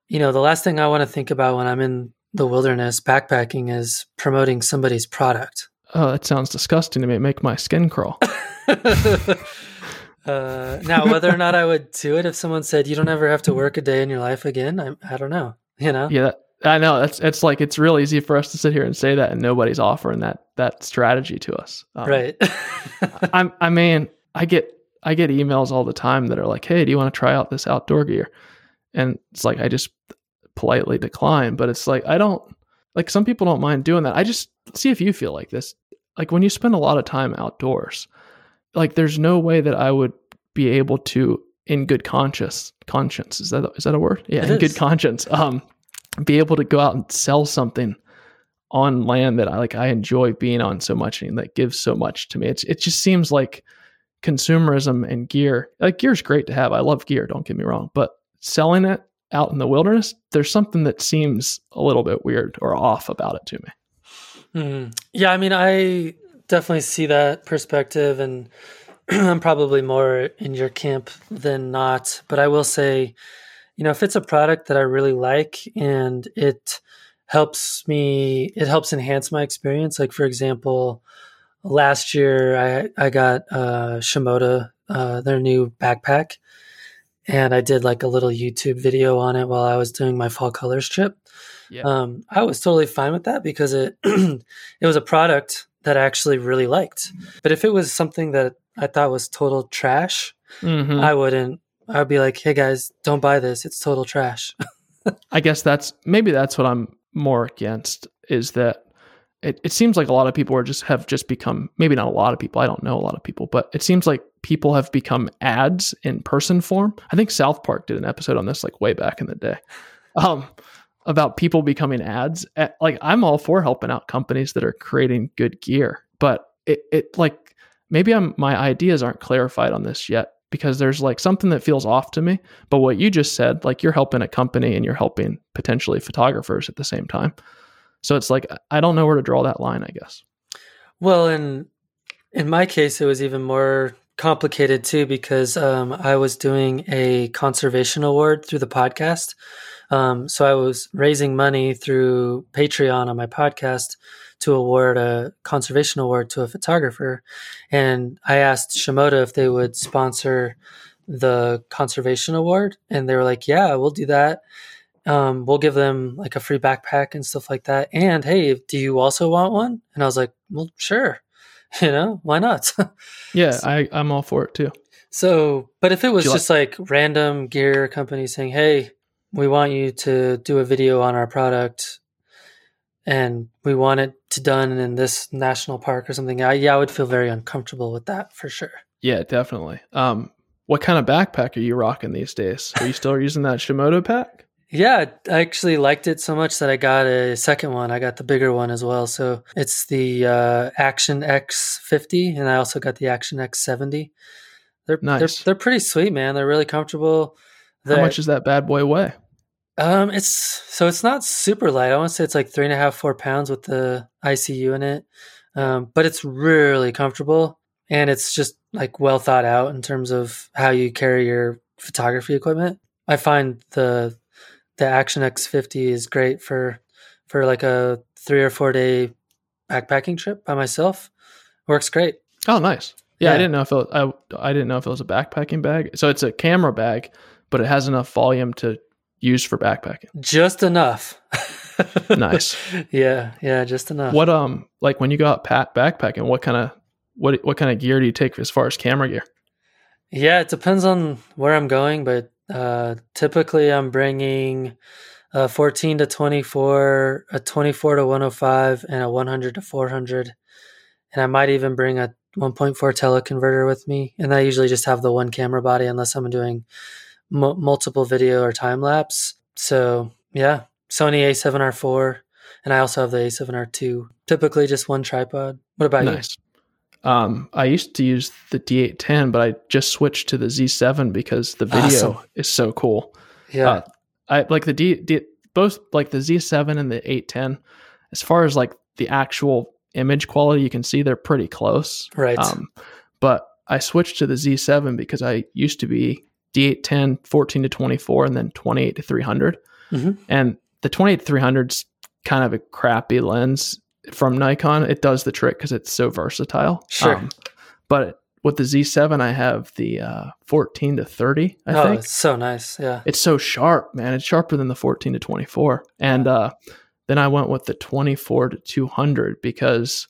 you know, the last thing I want to think about when I'm in the wilderness backpacking is promoting somebody's product. Oh, that sounds disgusting to me. It make my skin crawl. uh, now, whether or not I would do it if someone said you don't ever have to work a day in your life again, I, I don't know. You know? Yeah, I know. It's it's like it's real easy for us to sit here and say that, and nobody's offering that that strategy to us. Um, right. I'm. I mean, I get I get emails all the time that are like, "Hey, do you want to try out this outdoor gear?" And it's like I just politely decline, but it's like I don't like some people don't mind doing that. I just see if you feel like this. Like when you spend a lot of time outdoors, like there's no way that I would be able to in good conscience conscience is that is that a word yeah it in is. good conscience um be able to go out and sell something on land that I like I enjoy being on so much and that gives so much to me. It's it just seems like consumerism and gear. Like gear's great to have. I love gear, don't get me wrong, but selling it out in the wilderness, there's something that seems a little bit weird or off about it to me. Mm. Yeah, I mean, I definitely see that perspective, and I'm probably more in your camp than not. But I will say, you know, if it's a product that I really like and it helps me, it helps enhance my experience. Like, for example, last year I, I got uh, Shimoda, uh, their new backpack, and I did like a little YouTube video on it while I was doing my fall colors trip. Yeah. Um, I was totally fine with that because it it was a product that I actually really liked. But if it was something that I thought was total trash, mm-hmm. I wouldn't I'd be like, "Hey guys, don't buy this. It's total trash." I guess that's maybe that's what I'm more against is that it, it seems like a lot of people are just have just become maybe not a lot of people. I don't know a lot of people, but it seems like people have become ads in person form. I think South Park did an episode on this like way back in the day. Um, about people becoming ads. Like I'm all for helping out companies that are creating good gear, but it, it like maybe I'm my ideas aren't clarified on this yet because there's like something that feels off to me. But what you just said, like you're helping a company and you're helping potentially photographers at the same time. So it's like I don't know where to draw that line, I guess. Well, in in my case, it was even more complicated too because um, I was doing a conservation award through the podcast. Um, so I was raising money through Patreon on my podcast to award a conservation award to a photographer. And I asked Shimoda if they would sponsor the conservation award. And they were like, yeah, we'll do that. Um, we'll give them like a free backpack and stuff like that. And hey, do you also want one? And I was like, well, sure. You know, why not? yeah, so, I, I'm all for it too. So, but if it was just like, like random gear company saying, hey, we want you to do a video on our product and we want it to done in this national park or something, I, yeah, I would feel very uncomfortable with that for sure. Yeah, definitely. Um, what kind of backpack are you rocking these days? Are you still using that Shimoda pack? Yeah, I actually liked it so much that I got a second one. I got the bigger one as well. So it's the uh, Action X50, and I also got the Action X70. They're nice. they're, they're pretty sweet, man. They're really comfortable. How much does that bad boy weigh? Um, it's so it's not super light. I want to say it's like three and a half, four pounds with the ICU in it. Um, but it's really comfortable and it's just like well thought out in terms of how you carry your photography equipment. I find the the Action X50 is great for for like a three or four day backpacking trip by myself. Works great. Oh, nice. Yeah, yeah. I didn't know if it I I didn't know if it was a backpacking bag. So it's a camera bag, but it has enough volume to used for backpacking? Just enough. nice. Yeah, yeah, just enough. What um like when you go out pat backpacking, what kind of what what kind of gear do you take as far as camera gear? Yeah, it depends on where I'm going, but uh, typically I'm bringing a 14 to 24, a 24 to 105, and a 100 to 400, and I might even bring a 1.4 teleconverter with me. And I usually just have the one camera body unless I'm doing m- multiple video or time lapse. So yeah, Sony A7R4, and I also have the A7R2. Typically just one tripod. What about nice. you? Um, I used to use the D810, but I just switched to the Z7 because the video Awesome. is so cool. Yeah. Uh, I like the D, D both like the Z7 and the 810. As far as like the actual image quality, you can see they're pretty close. right. Um, but I switched to the Z7 because I used to be D810 14 to 24 and then 28 to 300. Mhm. And the 28 to 300's kind of a crappy lens from Nikon. It does the trick because it's so versatile. Um, Sure. but with the Z7, I have the uh, 14 to 30, I oh, think it's so nice. Yeah. it's so sharp, man. It's sharper than the 14 to 24. And uh, then I went with the 24 to 200 because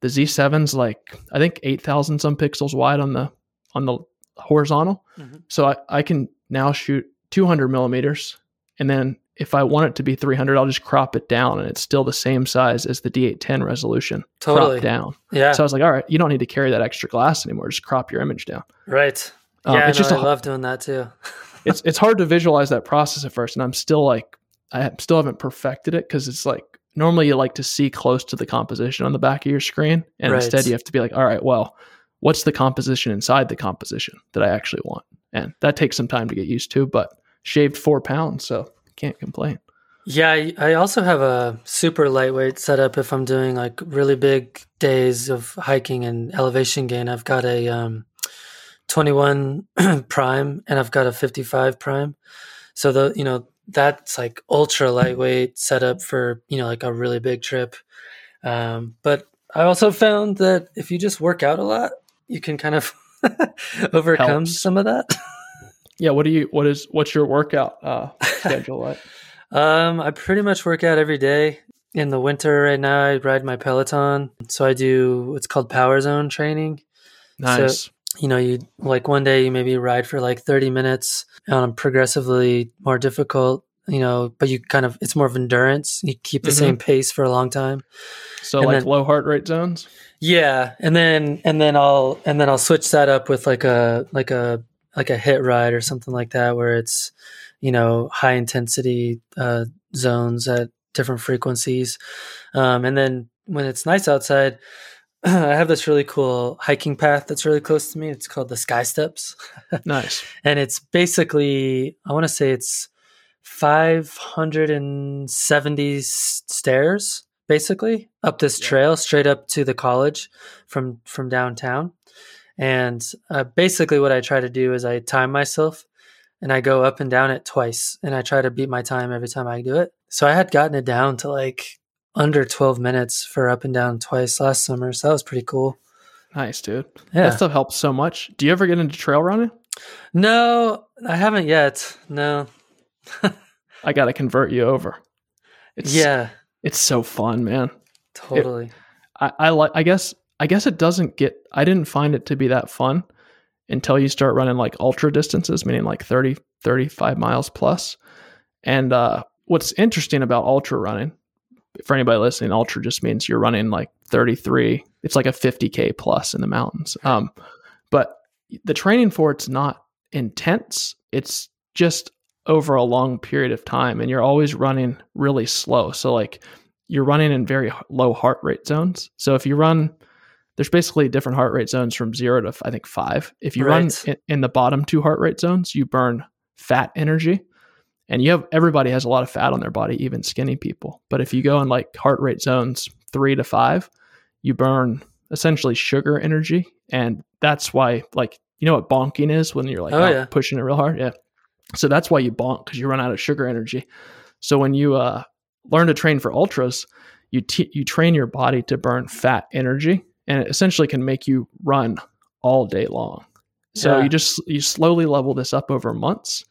the Z7's like I think 8,000 some pixels wide on the on the horizontal. Mhm. So I, I can now shoot 200 millimeters, and then if I want it to be 300, I'll just crop it down, and it's still the same size as the D810 resolution. Totally. Crop down. Yeah. So I was like, all right, you don't need to carry that extra glass anymore. Just crop your image down. right. Um, yeah. it's no, just I a- love doing that too. it's it's hard to visualize that process at first, and I'm still like I still haven't perfected it because it's like normally you like to see close to the composition on the back of your screen, and Right. instead you have to be like, all right, well, what's the composition inside the composition that I actually want, and that takes some time to get used to, but shaved four pounds, so can't complain. Yeah, I, also have a super lightweight setup if I'm doing like really big days of hiking and elevation gain. I've got a um, 21 prime and I've got a 55 prime. So the you know that's like ultra lightweight setup for you know like a really big trip. Um, but I also found that if you just work out a lot, you can kind of overcome Helps. some of that. Yeah, what do you what is what's your workout uh, schedule like? Um, I pretty much work out every day. In the winter right now, I ride my Peloton. So I do what's called power zone training. Nice. You know, you like one day you maybe ride for like 30 minutes on a progressively more difficult, you know, but you kind of, it's more of endurance. You keep the Mhm. same pace for a long time. so and like then- low heart rate zones. Yeah. And then, and then I'll, and then I'll switch that up with like a, like a, like a HIIT ride or something like that, where it's, you know, high intensity uh, zones at different frequencies. Um, and then when it's nice outside, I have this really cool hiking path that's really close to me. It's called the Sky Steps. Nice. and it's basically, I want to say it's 570 s- stairs basically up this Yeah. trail straight up to the college from from downtown and uh, basically what i try to do is i time myself and i go up and down it twice and i try to beat my time every time i do it so i had gotten it down to like under 12 minutes for up and down twice last summer so that was pretty cool Nice, dude. yeah That stuff helps so much. Do you ever get into trail running? no i haven't yet no I got to convert you over. It's, yeah it's so fun, man. totally I, I like. I guess. I guess it doesn't get. I didn't find it to be that fun until you start running like ultra distances, meaning like 30, 35 miles plus. And uh, what's interesting about ultra running, for anybody listening, ultra just means you're running like thirty three. It's like a fifty k plus in the mountains. Um, but the training for it's not intense. It's just over a long period of time and you're always running really slow. So like you're running in very low heart rate zones. So if you run there's basically different heart rate zones from 0 to I think 5. If you run in, in the bottom two heart rate zones, you burn fat energy. And you have everybody has a lot of fat on their body, even skinny people. But if you go in like heart rate zones 3 to 5, you burn essentially sugar energy and that's why like you know what bonking is when you're like Oh, yeah. pushing it real hard yeah so that's why you bonk because you run out of sugar energy so when you uh, learn to train for ultras you t- you train your body to burn fat energy and it essentially can make you run all day long so Yeah. you just you slowly level this up over months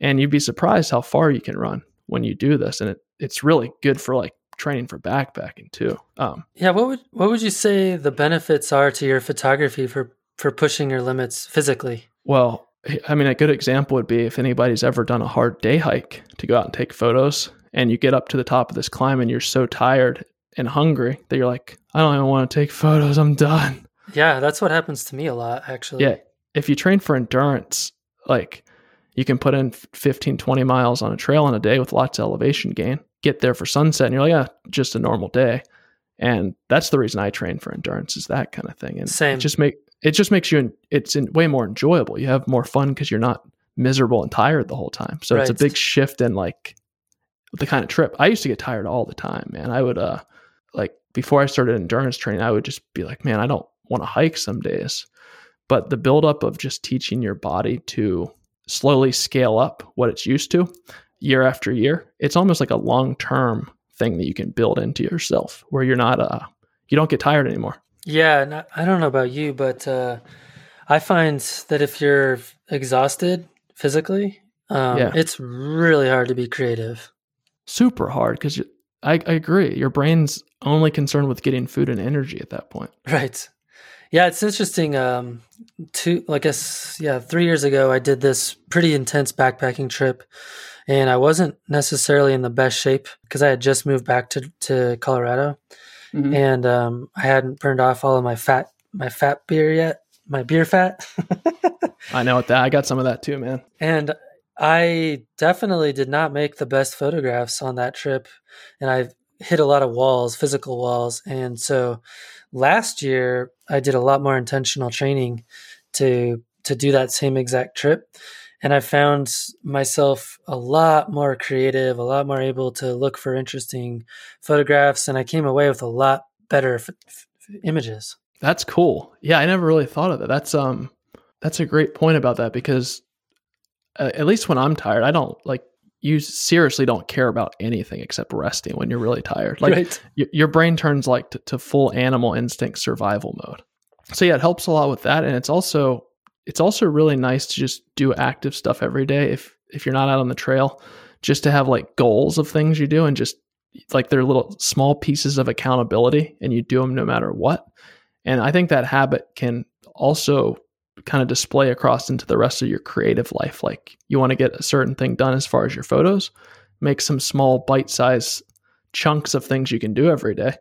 and you'd be surprised how far you can run when you do this and it, it's really good for like training for backpacking too um, Yeah, what would what would you say the benefits are to your photography for for pushing your limits physically? Well, I mean, a good example would be if anybody's ever done a hard day hike to go out and take photos, and you get up to the top of this climb and you're so tired and hungry that you're like, I don't even want to take photos. I'm done. Yeah, that's what happens to me a lot actually. Yeah. If you train for endurance, like you can put in 15, 20 miles on a trail in a day with lots of elevation gain, get there for sunset, and you're like, yeah, just a normal day. And that's the reason I train for endurance is that kind of thing. And Same. just make it just makes you it's in, way more enjoyable. You have more fun because you're not miserable and tired the whole time. So it's a big shift in like the kind of trip. I used to get tired all the time, man. I would uh like before I started endurance training, I would just be like, man, I don't want to hike some days. But the buildup of just teaching your body to slowly scale up what it's used to year after year, it's almost like a long term thing that you can build into yourself where you're not uh you don't get tired anymore. Yeah, and I- I don't know about you, but uh, I find that if you're exhausted physically, um, Yeah. it's really hard to be creative. Super hard because I, I agree. Your brain's only concerned with getting food and energy at that point. Right. Yeah, it's interesting. Um, two, I guess, yeah, three years ago, I did this pretty intense backpacking trip, and I wasn't necessarily in the best shape because I had just moved back to to Colorado, Mm-hmm. and um, I hadn't burned off all of my fat, my fat beer yet, my beer fat. I know that. I got some of that too, man. And I definitely did not make the best photographs on that trip. And I hit a lot of walls, physical walls. And so last year I did a lot more intentional training to to do that same exact trip. And I found myself a lot more creative, a lot more able to look for interesting photographs, and I came away with a lot better f- f- images. That's cool. Yeah, I never really thought of that. That's um that's a great point about that because uh, at least when I'm tired, I don't like you seriously don't care about anything except resting when you're really tired. Like right. y- your brain turns like to, to full animal instinct survival mode. So yeah, it helps a lot with that, and it's also it's also really nice to just do active stuff every day if if you're not out on the trail, just to have like goals of things you do and just like they're little small pieces of accountability, and you do them no matter what. And I think that habit can also kind of display across into the rest of your creative life. Like you want to get a certain thing done as far as your photos, make some small bite size chunks of things you can do every day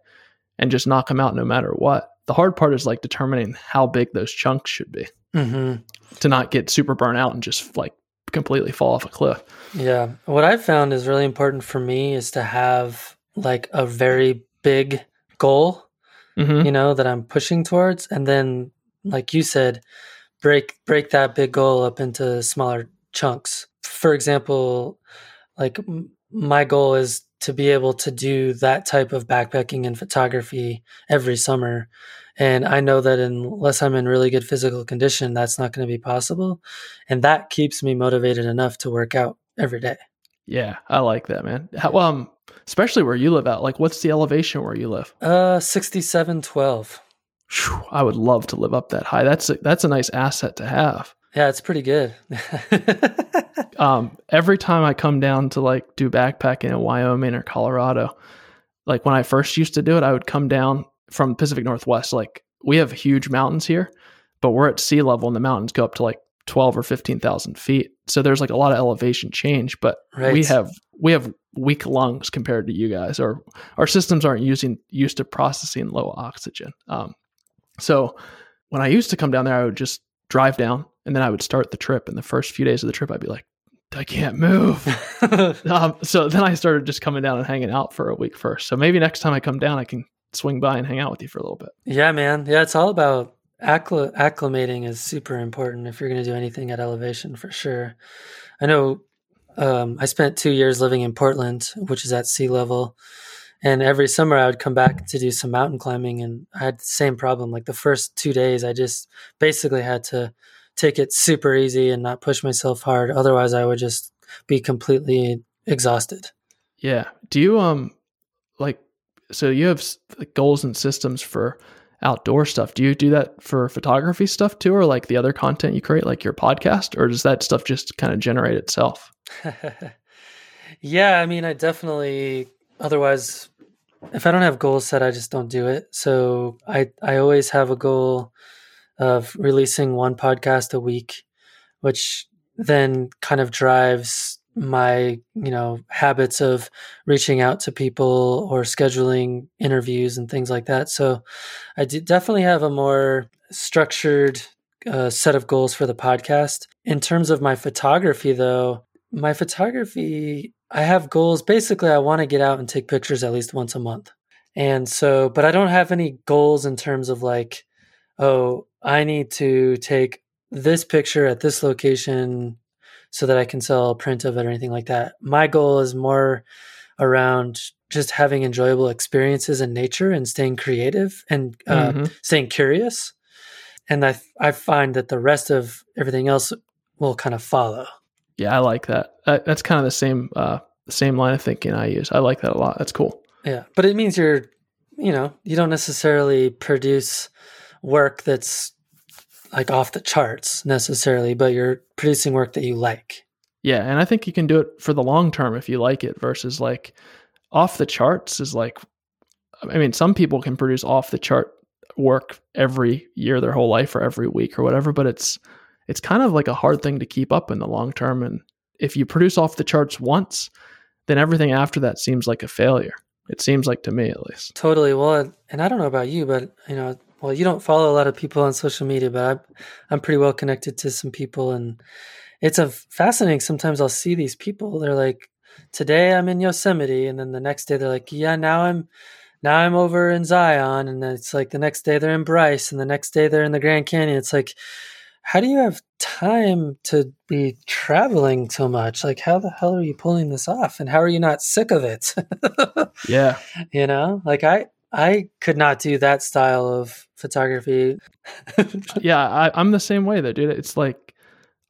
and just knock them out no matter what. The hard part is like determining how big those chunks should be hmm to not get super burnt out and just like completely fall off a cliff. Yeah. What I've found is really important for me is to have like a very big goal, hmm you know, that I'm pushing towards and then like you said, break break that big goal up into smaller chunks. For example, like m- my goal is to be able to do that type of backpacking and photography every summer. And I know that unless I'm in really good physical condition, that's not going to be possible. And that keeps me motivated enough to work out every day. Yeah, I like that, man. How, um, especially where you live out. Like, what's the elevation where you live? Uh, sixty-seven twelve. I would love to live up that high. That's a, that's a nice asset to have. Yeah, it's pretty good. um, every time I come down to like do backpacking in Wyoming or Colorado, like when I first used to do it, I would come down from Pacific Northwest. Like we have huge mountains here, but we're at sea level and the mountains go up to like 12 or 15,000 feet. So there's like a lot of elevation change, but we have, we have weak lungs compared to you guys or our systems aren't using used to processing low oxygen. Um, so when I used to come down there, I would just drive down and then I would start the trip. And the first few days of the trip, I'd be like, I can't move. um, so then I started just coming down and hanging out for a week first. So maybe next time I come down, I can swing by and hang out with you for a little bit. yeah, man. Yeah, it's all about accl- acclimating is super important if you're going to do anything at elevation for sure. I know um, I spent two years living in Portland, which is at sea level. And every summer I would come back to do some mountain climbing, and I had the same problem. Like the first two days, I just basically had to take it super easy and not push myself hard. Otherwise, I would just be completely exhausted. Yeah. Do you, um, like, so you have goals and systems for outdoor stuff. Do you do that for photography stuff too, or like the other content you create, like your podcast, or does that stuff just kind of generate itself? yeah, I mean, I definitely. Otherwise, if I don't have goals set, I just don't do it. So I I always have a goal of releasing one podcast a week, which then kind of drives my you know habits of reaching out to people or scheduling interviews and things like that. So I definitely have a more structured uh, set of goals for the podcast. In terms of my photography, though, my photography, I have goals. Basically, I want to get out and take pictures at least once a month. And so, but I don't have any goals in terms of like, oh, I need to take this picture at this location so that I can sell a print of it or anything like that. My goal is more around just having enjoyable experiences in nature and staying creative and uh, mm-hmm. staying curious. And I I find that the rest of everything else will kind of follow. Yeah, I like that. that's kind of the same uh, the same line of thinking I use. I like that a lot. That's cool. Yeah, but it means you're, you know, you don't necessarily produce work that's like off the charts necessarily, but you're producing work that you like. Yeah, and I think you can do it for the long term if you like it versus like off the charts is like I mean, some people can produce off the chart work every year their whole life or every week or whatever, but it's it's kind of like a hard thing to keep up in the long term and if you produce off the charts once, then everything after that seems like a failure. It seems like to me at least. Totally. Well, and I don't know about you, but you know, well, you don't follow a lot of people on social media, but I'm, I'm pretty well connected to some people, and it's a fascinating. Sometimes I'll see these people. They're like, today I'm in Yosemite, and then the next day they're like, yeah, now I'm now I'm over in Zion, and then it's like the next day they're in Bryce, and the next day they're in the Grand Canyon. It's like, how do you have time to be traveling so much? Like, how the hell are you pulling this off? And how are you not sick of it? yeah. You know, like I, I could not do that style of photography. yeah, I, am the same way though, dude. It's like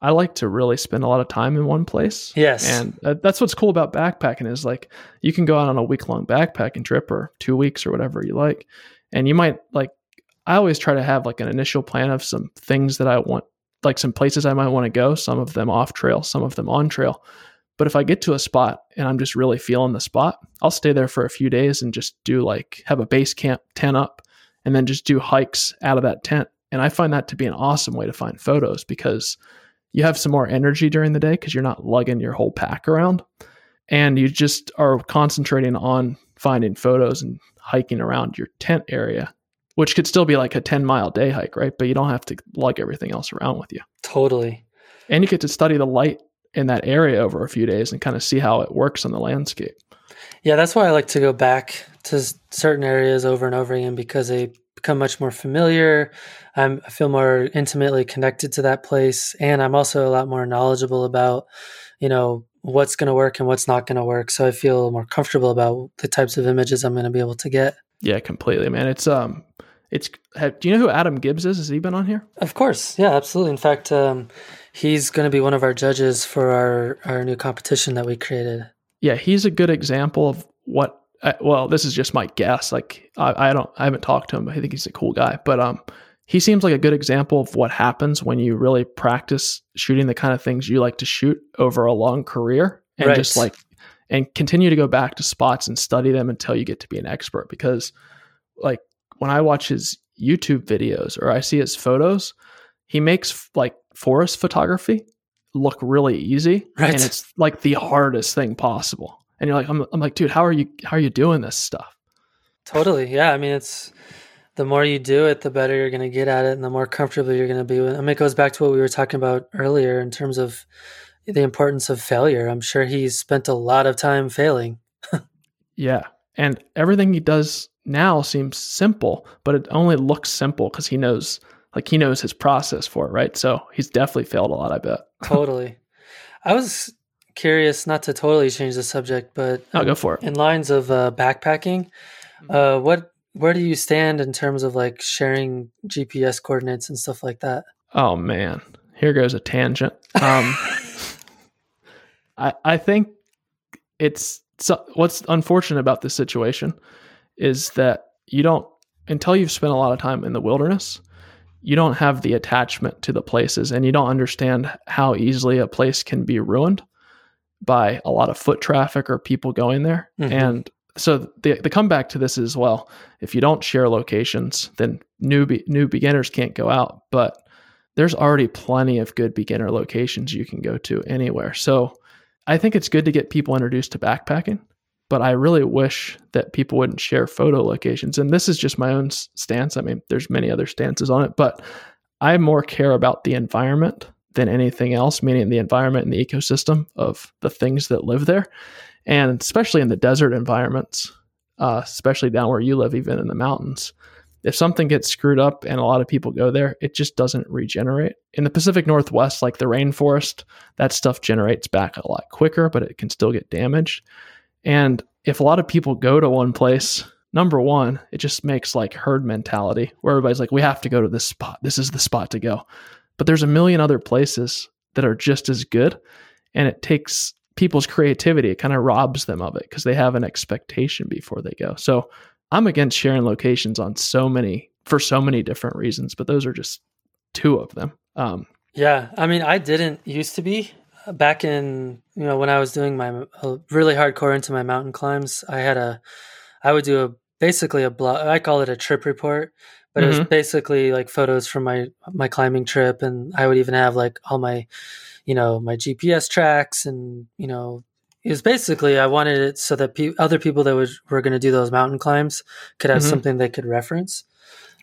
I like to really spend a lot of time in one place. Yes, and uh, that's what's cool about backpacking is like you can go out on a week long backpacking trip or two weeks or whatever you like, and you might like. I always try to have like an initial plan of some things that I want, like some places I might want to go. Some of them off trail, some of them on trail. But if I get to a spot and I'm just really feeling the spot, I'll stay there for a few days and just do like have a base camp tent up and then just do hikes out of that tent. And I find that to be an awesome way to find photos because you have some more energy during the day because you're not lugging your whole pack around. And you just are concentrating on finding photos and hiking around your tent area which could still be like a 10 mile day hike right? But you don't have to lug everything else around with you. Totally. And you get to study the light in that area over a few days and kind of see how it works on the landscape. Yeah, that's why I like to go back to certain areas over and over again because they become much more familiar. I'm, I feel more intimately connected to that place, and I'm also a lot more knowledgeable about, you know, what's going to work and what's not going to work. So I feel more comfortable about the types of images I'm going to be able to get. Yeah, completely, man. It's um, it's. Have, do you know who Adam Gibbs is? Has he been on here? Of course, yeah, absolutely. In fact, um, he's going to be one of our judges for our our new competition that we created. Yeah, he's a good example of what. Uh, well, this is just my guess. Like I, I don't, I haven't talked to him, but I think he's a cool guy. But um, he seems like a good example of what happens when you really practice shooting the kind of things you like to shoot over a long career, and right. just like and continue to go back to spots and study them until you get to be an expert. Because like when I watch his YouTube videos or I see his photos, he makes like forest photography look really easy right. and it's like the hardest thing possible. And you're like I'm, I'm like dude how are you how are you doing this stuff? Totally. Yeah i mean it's the more you do it the better you're going to get at it and the more comfortable you're going to be with i mean it goes back to what we were talking about earlier in terms of the importance of failure. I'm sure he's spent a lot of time failing. Yeah. And everything he does now seems simple but it only looks simple because he knows like he knows his process for it, right? So he's definitely failed a lot, I bet. totally. I was curious, not to totally change the subject, but I'll go for it. In lines of uh, backpacking, mm-hmm. uh, what where do you stand in terms of like sharing GPS coordinates and stuff like that? Oh man, here goes a tangent. Um, I I think it's so, what's unfortunate about this situation is that you don't until you've spent a lot of time in the wilderness you don't have the attachment to the places and you don't understand how easily a place can be ruined by a lot of foot traffic or people going there. Mm-hmm. And so the the comeback to this is well, if you don't share locations, then new be, new beginners can't go out, but there's already plenty of good beginner locations you can go to anywhere. So I think it's good to get people introduced to backpacking but I really wish that people wouldn't share photo locations. And this is just my own stance. I mean, there's many other stances on it, but I more care about the environment than anything else, meaning the environment and the ecosystem of the things that live there. And especially in the desert environments, uh, especially down where you live, even in the mountains. If something gets screwed up and a lot of people go there, it just doesn't regenerate. In the Pacific Northwest, like the rainforest, that stuff generates back a lot quicker, but it can still get damaged. And if a lot of people go to one place, number one, it just makes like herd mentality where everybody's like, we have to go to this spot. This is the spot to go. But there's a million other places that are just as good. And it takes people's creativity, it kind of robs them of it because they have an expectation before they go. So I'm against sharing locations on so many for so many different reasons, but those are just two of them. Um, yeah, I mean, I didn't used to be back in you know when I was doing my uh, really hardcore into my mountain climbs. I had a, I would do a basically a blog. I call it a trip report, but mm-hmm. it was mm-hmm. basically like photos from my my climbing trip, and I would even have like all my, you know, my GPS tracks, and you know, it was basically I wanted it so that pe- other people that was, were going to do those mountain climbs could have mm-hmm. something they could reference.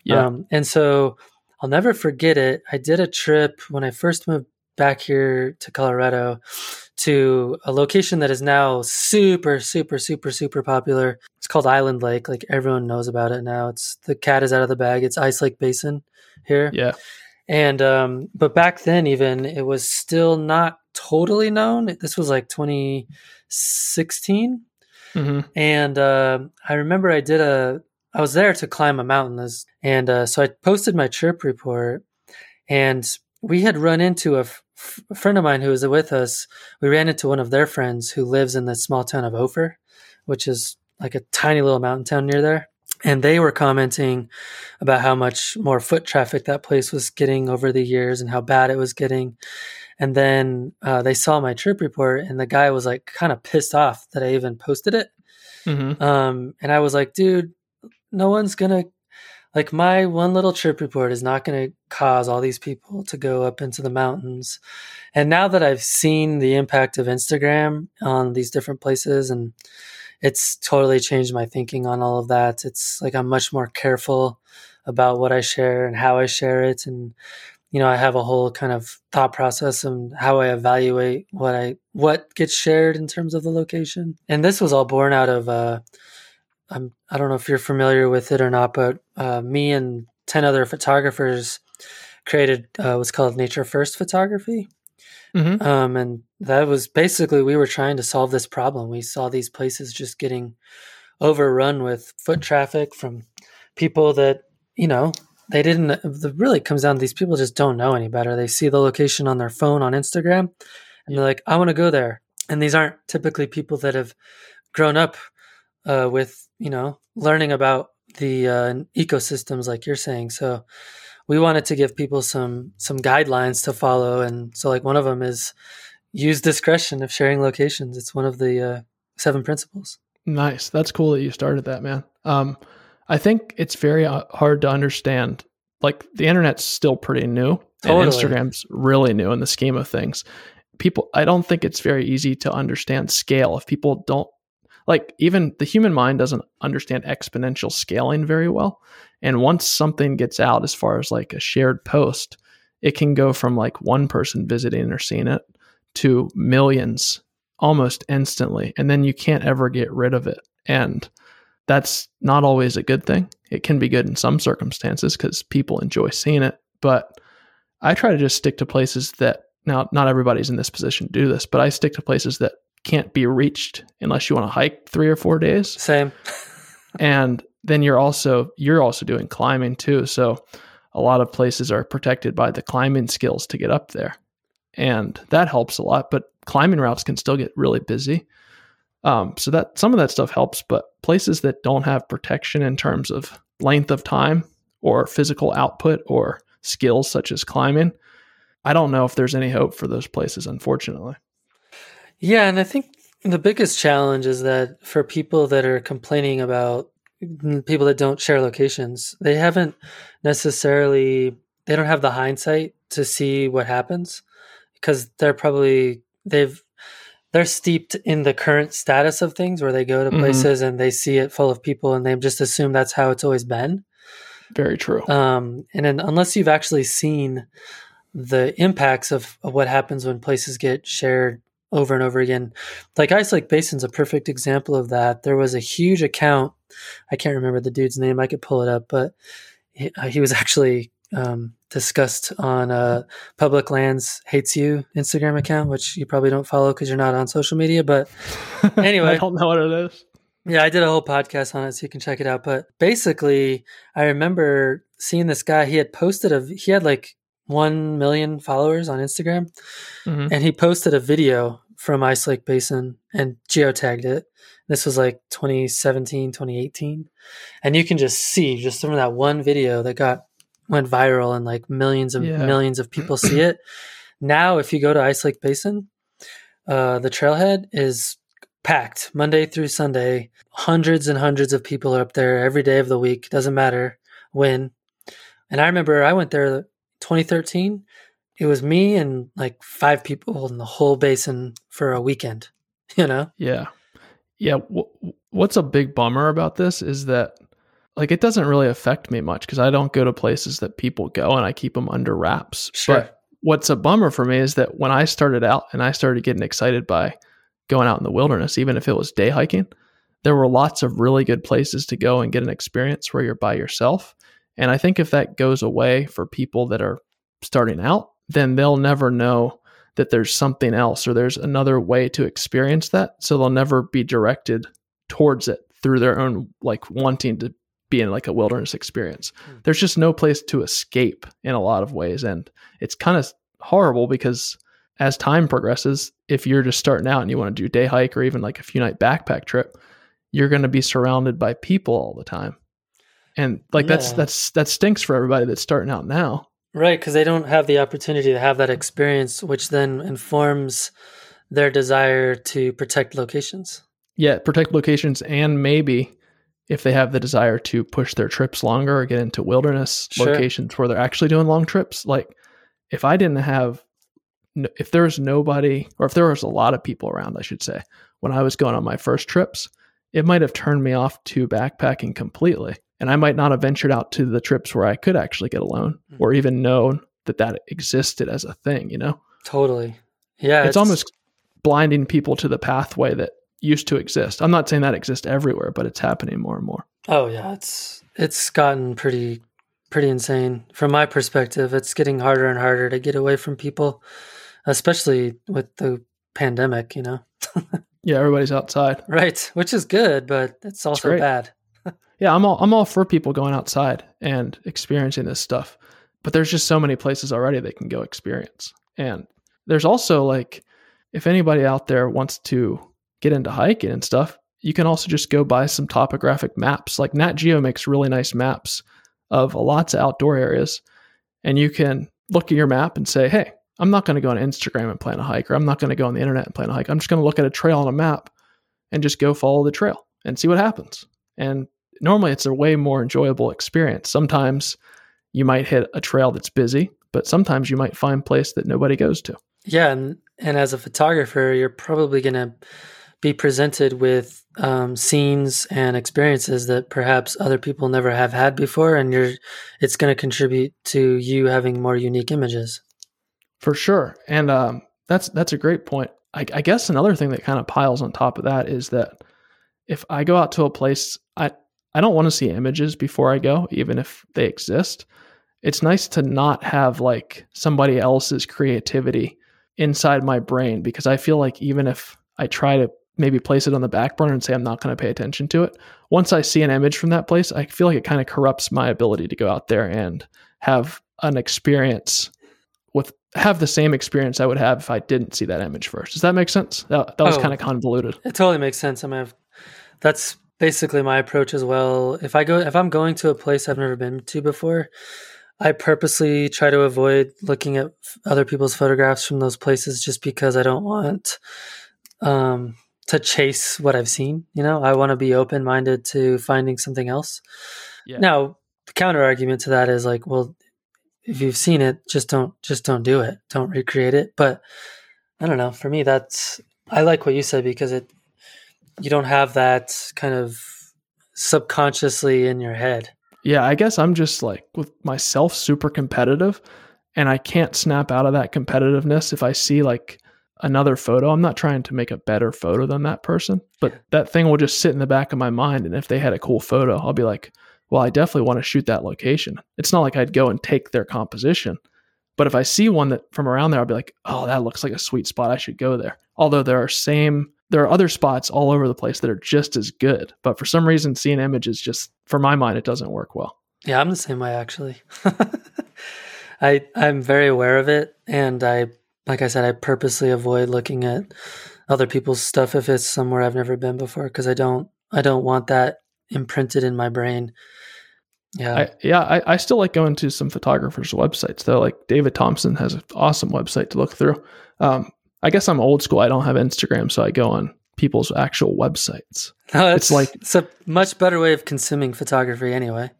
Yeah, um, and so I'll never forget it. I did a trip when I first moved back here to Colorado to a location that is now super, super, super, super popular. It's called Island Lake. Like everyone knows about it now. It's the cat is out of the bag. It's Ice Lake Basin here. Yeah. And um, but back then, even it was still not totally known. This was like 2016, mm-hmm. and uh, I remember I did a. I was there to climb a mountain, and uh, so I posted my trip report, and we had run into a a friend of mine who was with us, we ran into one of their friends who lives in the small town of Ophir, which is like a tiny little mountain town near there. And they were commenting about how much more foot traffic that place was getting over the years and how bad it was getting. And then uh, they saw my trip report, and the guy was like kind of pissed off that I even posted it. Mm-hmm. Um, and I was like, dude, no one's gonna like my one little trip report is not going to cause all these people to go up into the mountains. And now that I've seen the impact of Instagram on these different places and it's totally changed my thinking on all of that. It's like I'm much more careful about what I share and how I share it and you know, I have a whole kind of thought process and how I evaluate what I what gets shared in terms of the location. And this was all born out of uh I'm I don't know if you're familiar with it or not, but uh, me and ten other photographers created uh, what's called Nature First Photography, mm-hmm. um, and that was basically we were trying to solve this problem. We saw these places just getting overrun with foot traffic from people that you know they didn't. It really comes down to these people just don't know any better. They see the location on their phone on Instagram, and they're like, "I want to go there." And these aren't typically people that have grown up uh, with you know learning about the uh, ecosystems like you're saying. So we wanted to give people some some guidelines to follow. And so like one of them is use discretion of sharing locations. It's one of the uh, seven principles. Nice. That's cool that you started that man. Um, i think it's very uh, hard to understand. Like the internet's still pretty new. Totally. and instagram's really new in the scheme of things. People i don't think it's very easy to understand scale. If people don't like even the human mind doesn't understand exponential scaling very well. And once something gets out as far as like a shared post, it can go from like one person visiting or seeing it to millions almost instantly. And then you can't ever get rid of it. And that's not always a good thing. It can be good in some circumstances because people enjoy seeing it. But I try to just stick to places that now, not everybody's in this position to do this, but I stick to places that can't be reached unless you want to hike three or four days. Same. and then you're also you're also doing climbing too. So a lot of places are protected by the climbing skills to get up there. And that helps a lot, but climbing routes can still get really busy. Um, so that some of that stuff helps, but places that don't have protection in terms of length of time or physical output or skills such as climbing, I don't know if there's any hope for those places, unfortunately. Yeah, and I think the biggest challenge is that for people that are complaining about people that don't share locations, they haven't necessarily they don't have the hindsight to see what happens because they're probably they've they're steeped in the current status of things where they go to mm-hmm. places and they see it full of people and they just assume that's how it's always been. Very true. Um, and then unless you've actually seen the impacts of, of what happens when places get shared over and over again. Like Ice Lake Basin's a perfect example of that. There was a huge account. I can't remember the dude's name. I could pull it up, but he, uh, he was actually um, discussed on uh, Public Lands Hates You Instagram account, which you probably don't follow because you're not on social media. But anyway, I don't know what it is. Yeah, I did a whole podcast on it, so you can check it out. But basically, I remember seeing this guy. He had posted a he had like one million followers on Instagram, Mhm. and he posted a video from Ice Lake Basin and geotagged it. This was like 2017, 2018, and you can just see just from that one video that got went viral and like millions and Yeah. millions of people see it. Now, if you go to Ice Lake Basin, uh, the trailhead is packed Monday through Sunday. Hundreds and hundreds of people are up there every day of the week. Doesn't matter when. And I remember I went there 2013. It was me and like five people in the whole basin for a weekend. You know? Yeah. Yeah. W- what's a big bummer about this is that, like, it doesn't really affect me much because I don't go to places that people go and I keep them under wraps. Sure. But what's a bummer for me is that when I started out and I started getting excited by going out in the wilderness, even if it was day hiking, there were lots of really good places to go and get an experience where you're by yourself. And I think if that goes away for people that are starting out, then they'll never know that there's something else or there's another way to experience that. So they'll never be directed towards it through their own like wanting to be in like a wilderness experience. Hmm. There's just no place to escape in a lot of ways. And it's kind of horrible because as time progresses, if you're just starting out and you want to do day hike or even like a few night backpack trip, you're going to be surrounded by people all the time. And like that's Yeah. that's that stinks for everybody that's starting out now. Right, because they don't have the opportunity to have that experience, which then informs their desire to protect locations. Yeah, protect locations and maybe if they have the desire to push their trips longer or get into wilderness Sure. locations where they're actually doing long trips. Like if I didn't have, if there was nobody, or if there was a lot of people around, I should say, when I was going on my first trips, it might have turned me off to backpacking completely. And I might not have ventured out to the trips where I could actually get alone Hmm. or even known that that existed as a thing, you know? Totally. Yeah, it's, almost blinding people to the pathway that used to exist. I'm not saying that exists everywhere, but it's happening more and more. Oh yeah, it's it's gotten pretty pretty insane from my perspective. It's getting harder and harder to get away from people, especially with the pandemic. You know, Yeah, everybody's outside. right? Which is good, but it's also bad. Yeah, I'm all I'm all for people going outside and experiencing this stuff. But there's just so many places already they can go experience. And there's also like if anybody out there wants to get into hiking and stuff, you can also just go buy some topographic maps. Like Nat Geo makes really nice maps of lots of outdoor areas. And you can look at your map and say, hey, I'm not going to go on Instagram and plan a hike, or I'm not going to go on the internet and plan a hike. I'm just going to look at a trail on a map and just go follow the trail and see what happens. And normally it's a way more enjoyable experience. Sometimes you might hit a trail that's busy, but sometimes you might find place that nobody goes to. Yeah, and and as a photographer, you're probably gonna be presented with um, scenes and experiences that perhaps other people never have had before, and you're it's going to contribute to you having more unique images. For sure. And um, that's that's a great point. I, I guess another thing that kind of piles on top of that is that if I go out to a place, I don't want to see images before I go, even if they exist. It's nice to not have like somebody else's creativity inside my brain because I feel like even if I try to maybe place it on the back burner and say I'm not going to pay attention to it, once I see an image from that place, I feel like it kind of corrupts my ability to go out there and have an experience with have the same experience I would have if I didn't see that image first. Does that make sense? That, that was Oh. kind of convoluted. It totally makes sense. I mean, I've, that's basically my approach as well. If I go, if I'm going to a place I've never been to before, I purposely try to avoid looking at other people's photographs from those places just because I don't want um, to chase what I've seen. You know, I want to be open minded to finding something else. Yeah. Now, the counter argument to that is like, well, if you've seen it, just don't just don't do it. Don't recreate it. But I don't know. For me, that's I like what you said because it you don't have that kind of subconsciously in your head. Yeah, I guess I'm just like with myself super competitive and I can't snap out of that competitiveness if I see like another photo. I'm not trying to make a better photo than that person, but that thing will just sit in the back of my mind. And if they had a cool photo, I'll be like, well, I definitely want to shoot that location. It's not like I'd go and take their composition. But if I see one that from around there, I'll be like, oh, that looks like a sweet spot. I should go there. Although there are same there are other spots all over the place that are just as good. But for some reason seeing images just for my mind it doesn't work well. Yeah, I'm the same way actually. I I'm very aware of it and I like I said I purposely avoid looking at other people's stuff if it's somewhere I've never been before because I don't I don't want that imprinted in my brain. Yeah. I, yeah, I, I still like going to some photographers' websites though. Like David Thompson has an awesome website to look through. Um, I guess I'm old school. I don't have Instagram, so I go on people's actual websites. No, it's, like it's a much better way of consuming photography anyway.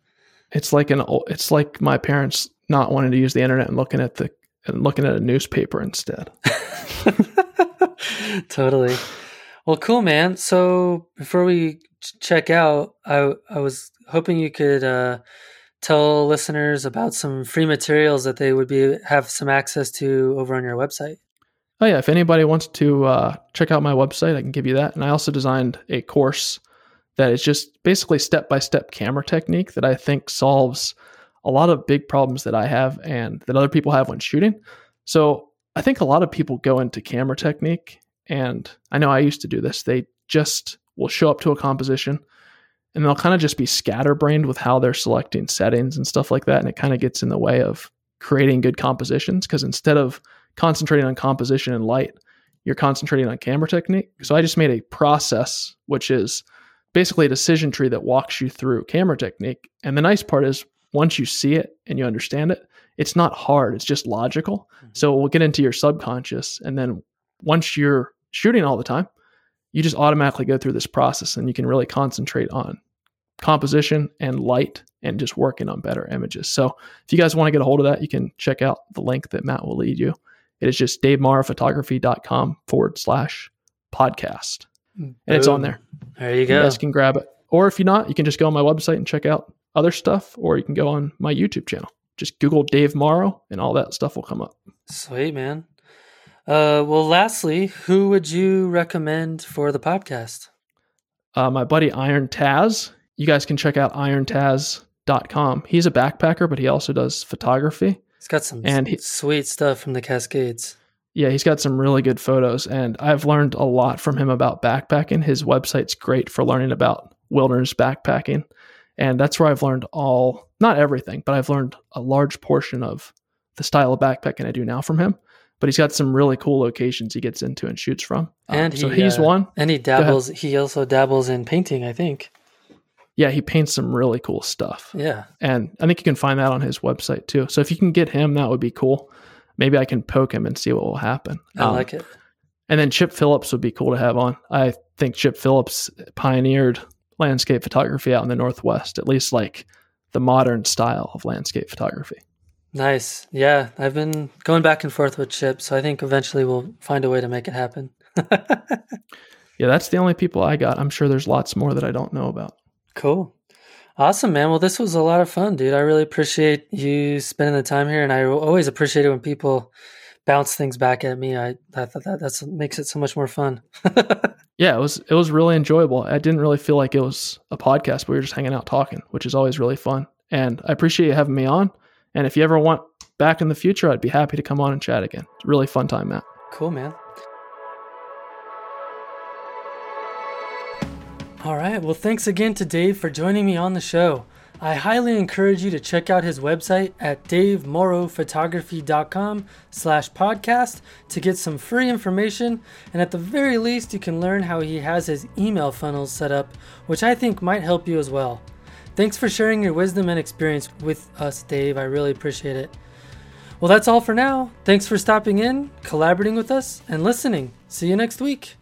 It's like an it's like my parents not wanting to use the internet and looking at the and looking at a newspaper instead. totally. Well, cool, man. So before we check out, I I was hoping you could uh, tell listeners about some free materials that they would be have some access to over on your website. Oh yeah, if anybody wants to uh, check out my website, I can give you that. And I also designed a course that is just basically step by step camera technique that I think solves a lot of big problems that I have and that other people have when shooting. So I think a lot of people go into camera technique, and I know I used to do this. They just will show up to a composition and they'll kind of just be scatterbrained with how they're selecting settings and stuff like that. And it kind of gets in the way of creating good compositions because instead of concentrating on composition and light, you're concentrating on camera technique. So I just made a process, which is basically a decision tree that walks you through camera technique. And the nice part is once you see it and you understand it, it's not hard, it's just logical. Mm-hmm. So we'll get into your subconscious. And then once you're shooting all the time, you just automatically go through this process and you can really concentrate on composition and light and just working on better images. So if you guys want to get a hold of that, you can check out the link that Matt will lead you. It is just davemorrowphotography.com forward slash podcast. And Boom. it's on there. There you go. You guys can grab it. Or if you're not, you can just go on my website and check out other stuff, or you can go on my YouTube channel. Just Google Dave Morrow and all that stuff will come up. Sweet, man. Uh, well, lastly, who would you recommend for the podcast? Uh, my buddy Iron Taz you guys can check out irontaz.com. He's a backpacker, but he also does photography. He's got some and he, sweet stuff from the Cascades. Yeah, he's got some really good photos, and I've learned a lot from him about backpacking. His website's great for learning about wilderness backpacking, and that's where I've learned all, not everything, but I've learned a large portion of the style of backpacking I do now from him. But he's got some really cool locations he gets into and shoots from. And um, he, so he's uh, one. And he dabbles. He also dabbles in painting, I think yeah, he paints some really cool stuff. Yeah. And I think you can find that on his website too. So if you can get him, that would be cool. Maybe I can poke him and see what will happen. I um, like it. And then Chip Phillips would be cool to have on. I think Chip Phillips pioneered landscape photography out in the Northwest, at least like the modern style of landscape photography. Nice. Yeah. I've been going back and forth with Chip. So I think eventually we'll find a way to make it happen. yeah. That's the only people I got. I'm sure there's lots more that I don't know about. Cool. Awesome, man. Well, this was a lot of fun, dude. I really appreciate you spending the time here, and I always appreciate it when people bounce things back at me. I that that that's makes it so much more fun. yeah, it was it was really enjoyable. I didn't really feel like it was a podcast, we were just hanging out talking, which is always really fun. And I appreciate you having me on. And if you ever want back in the future, I'd be happy to come on and chat again. It's a really fun time, Matt. Cool, man. All right. Well, thanks again to Dave for joining me on the show. I highly encourage you to check out his website at davemorrowphotography.com slash podcast to get some free information. And at the very least, you can learn how he has his email funnels set up, which I think might help you as well. Thanks for sharing your wisdom and experience with us, Dave. I really appreciate it. Well, that's all for now. Thanks for stopping in, collaborating with us, and listening. See you next week.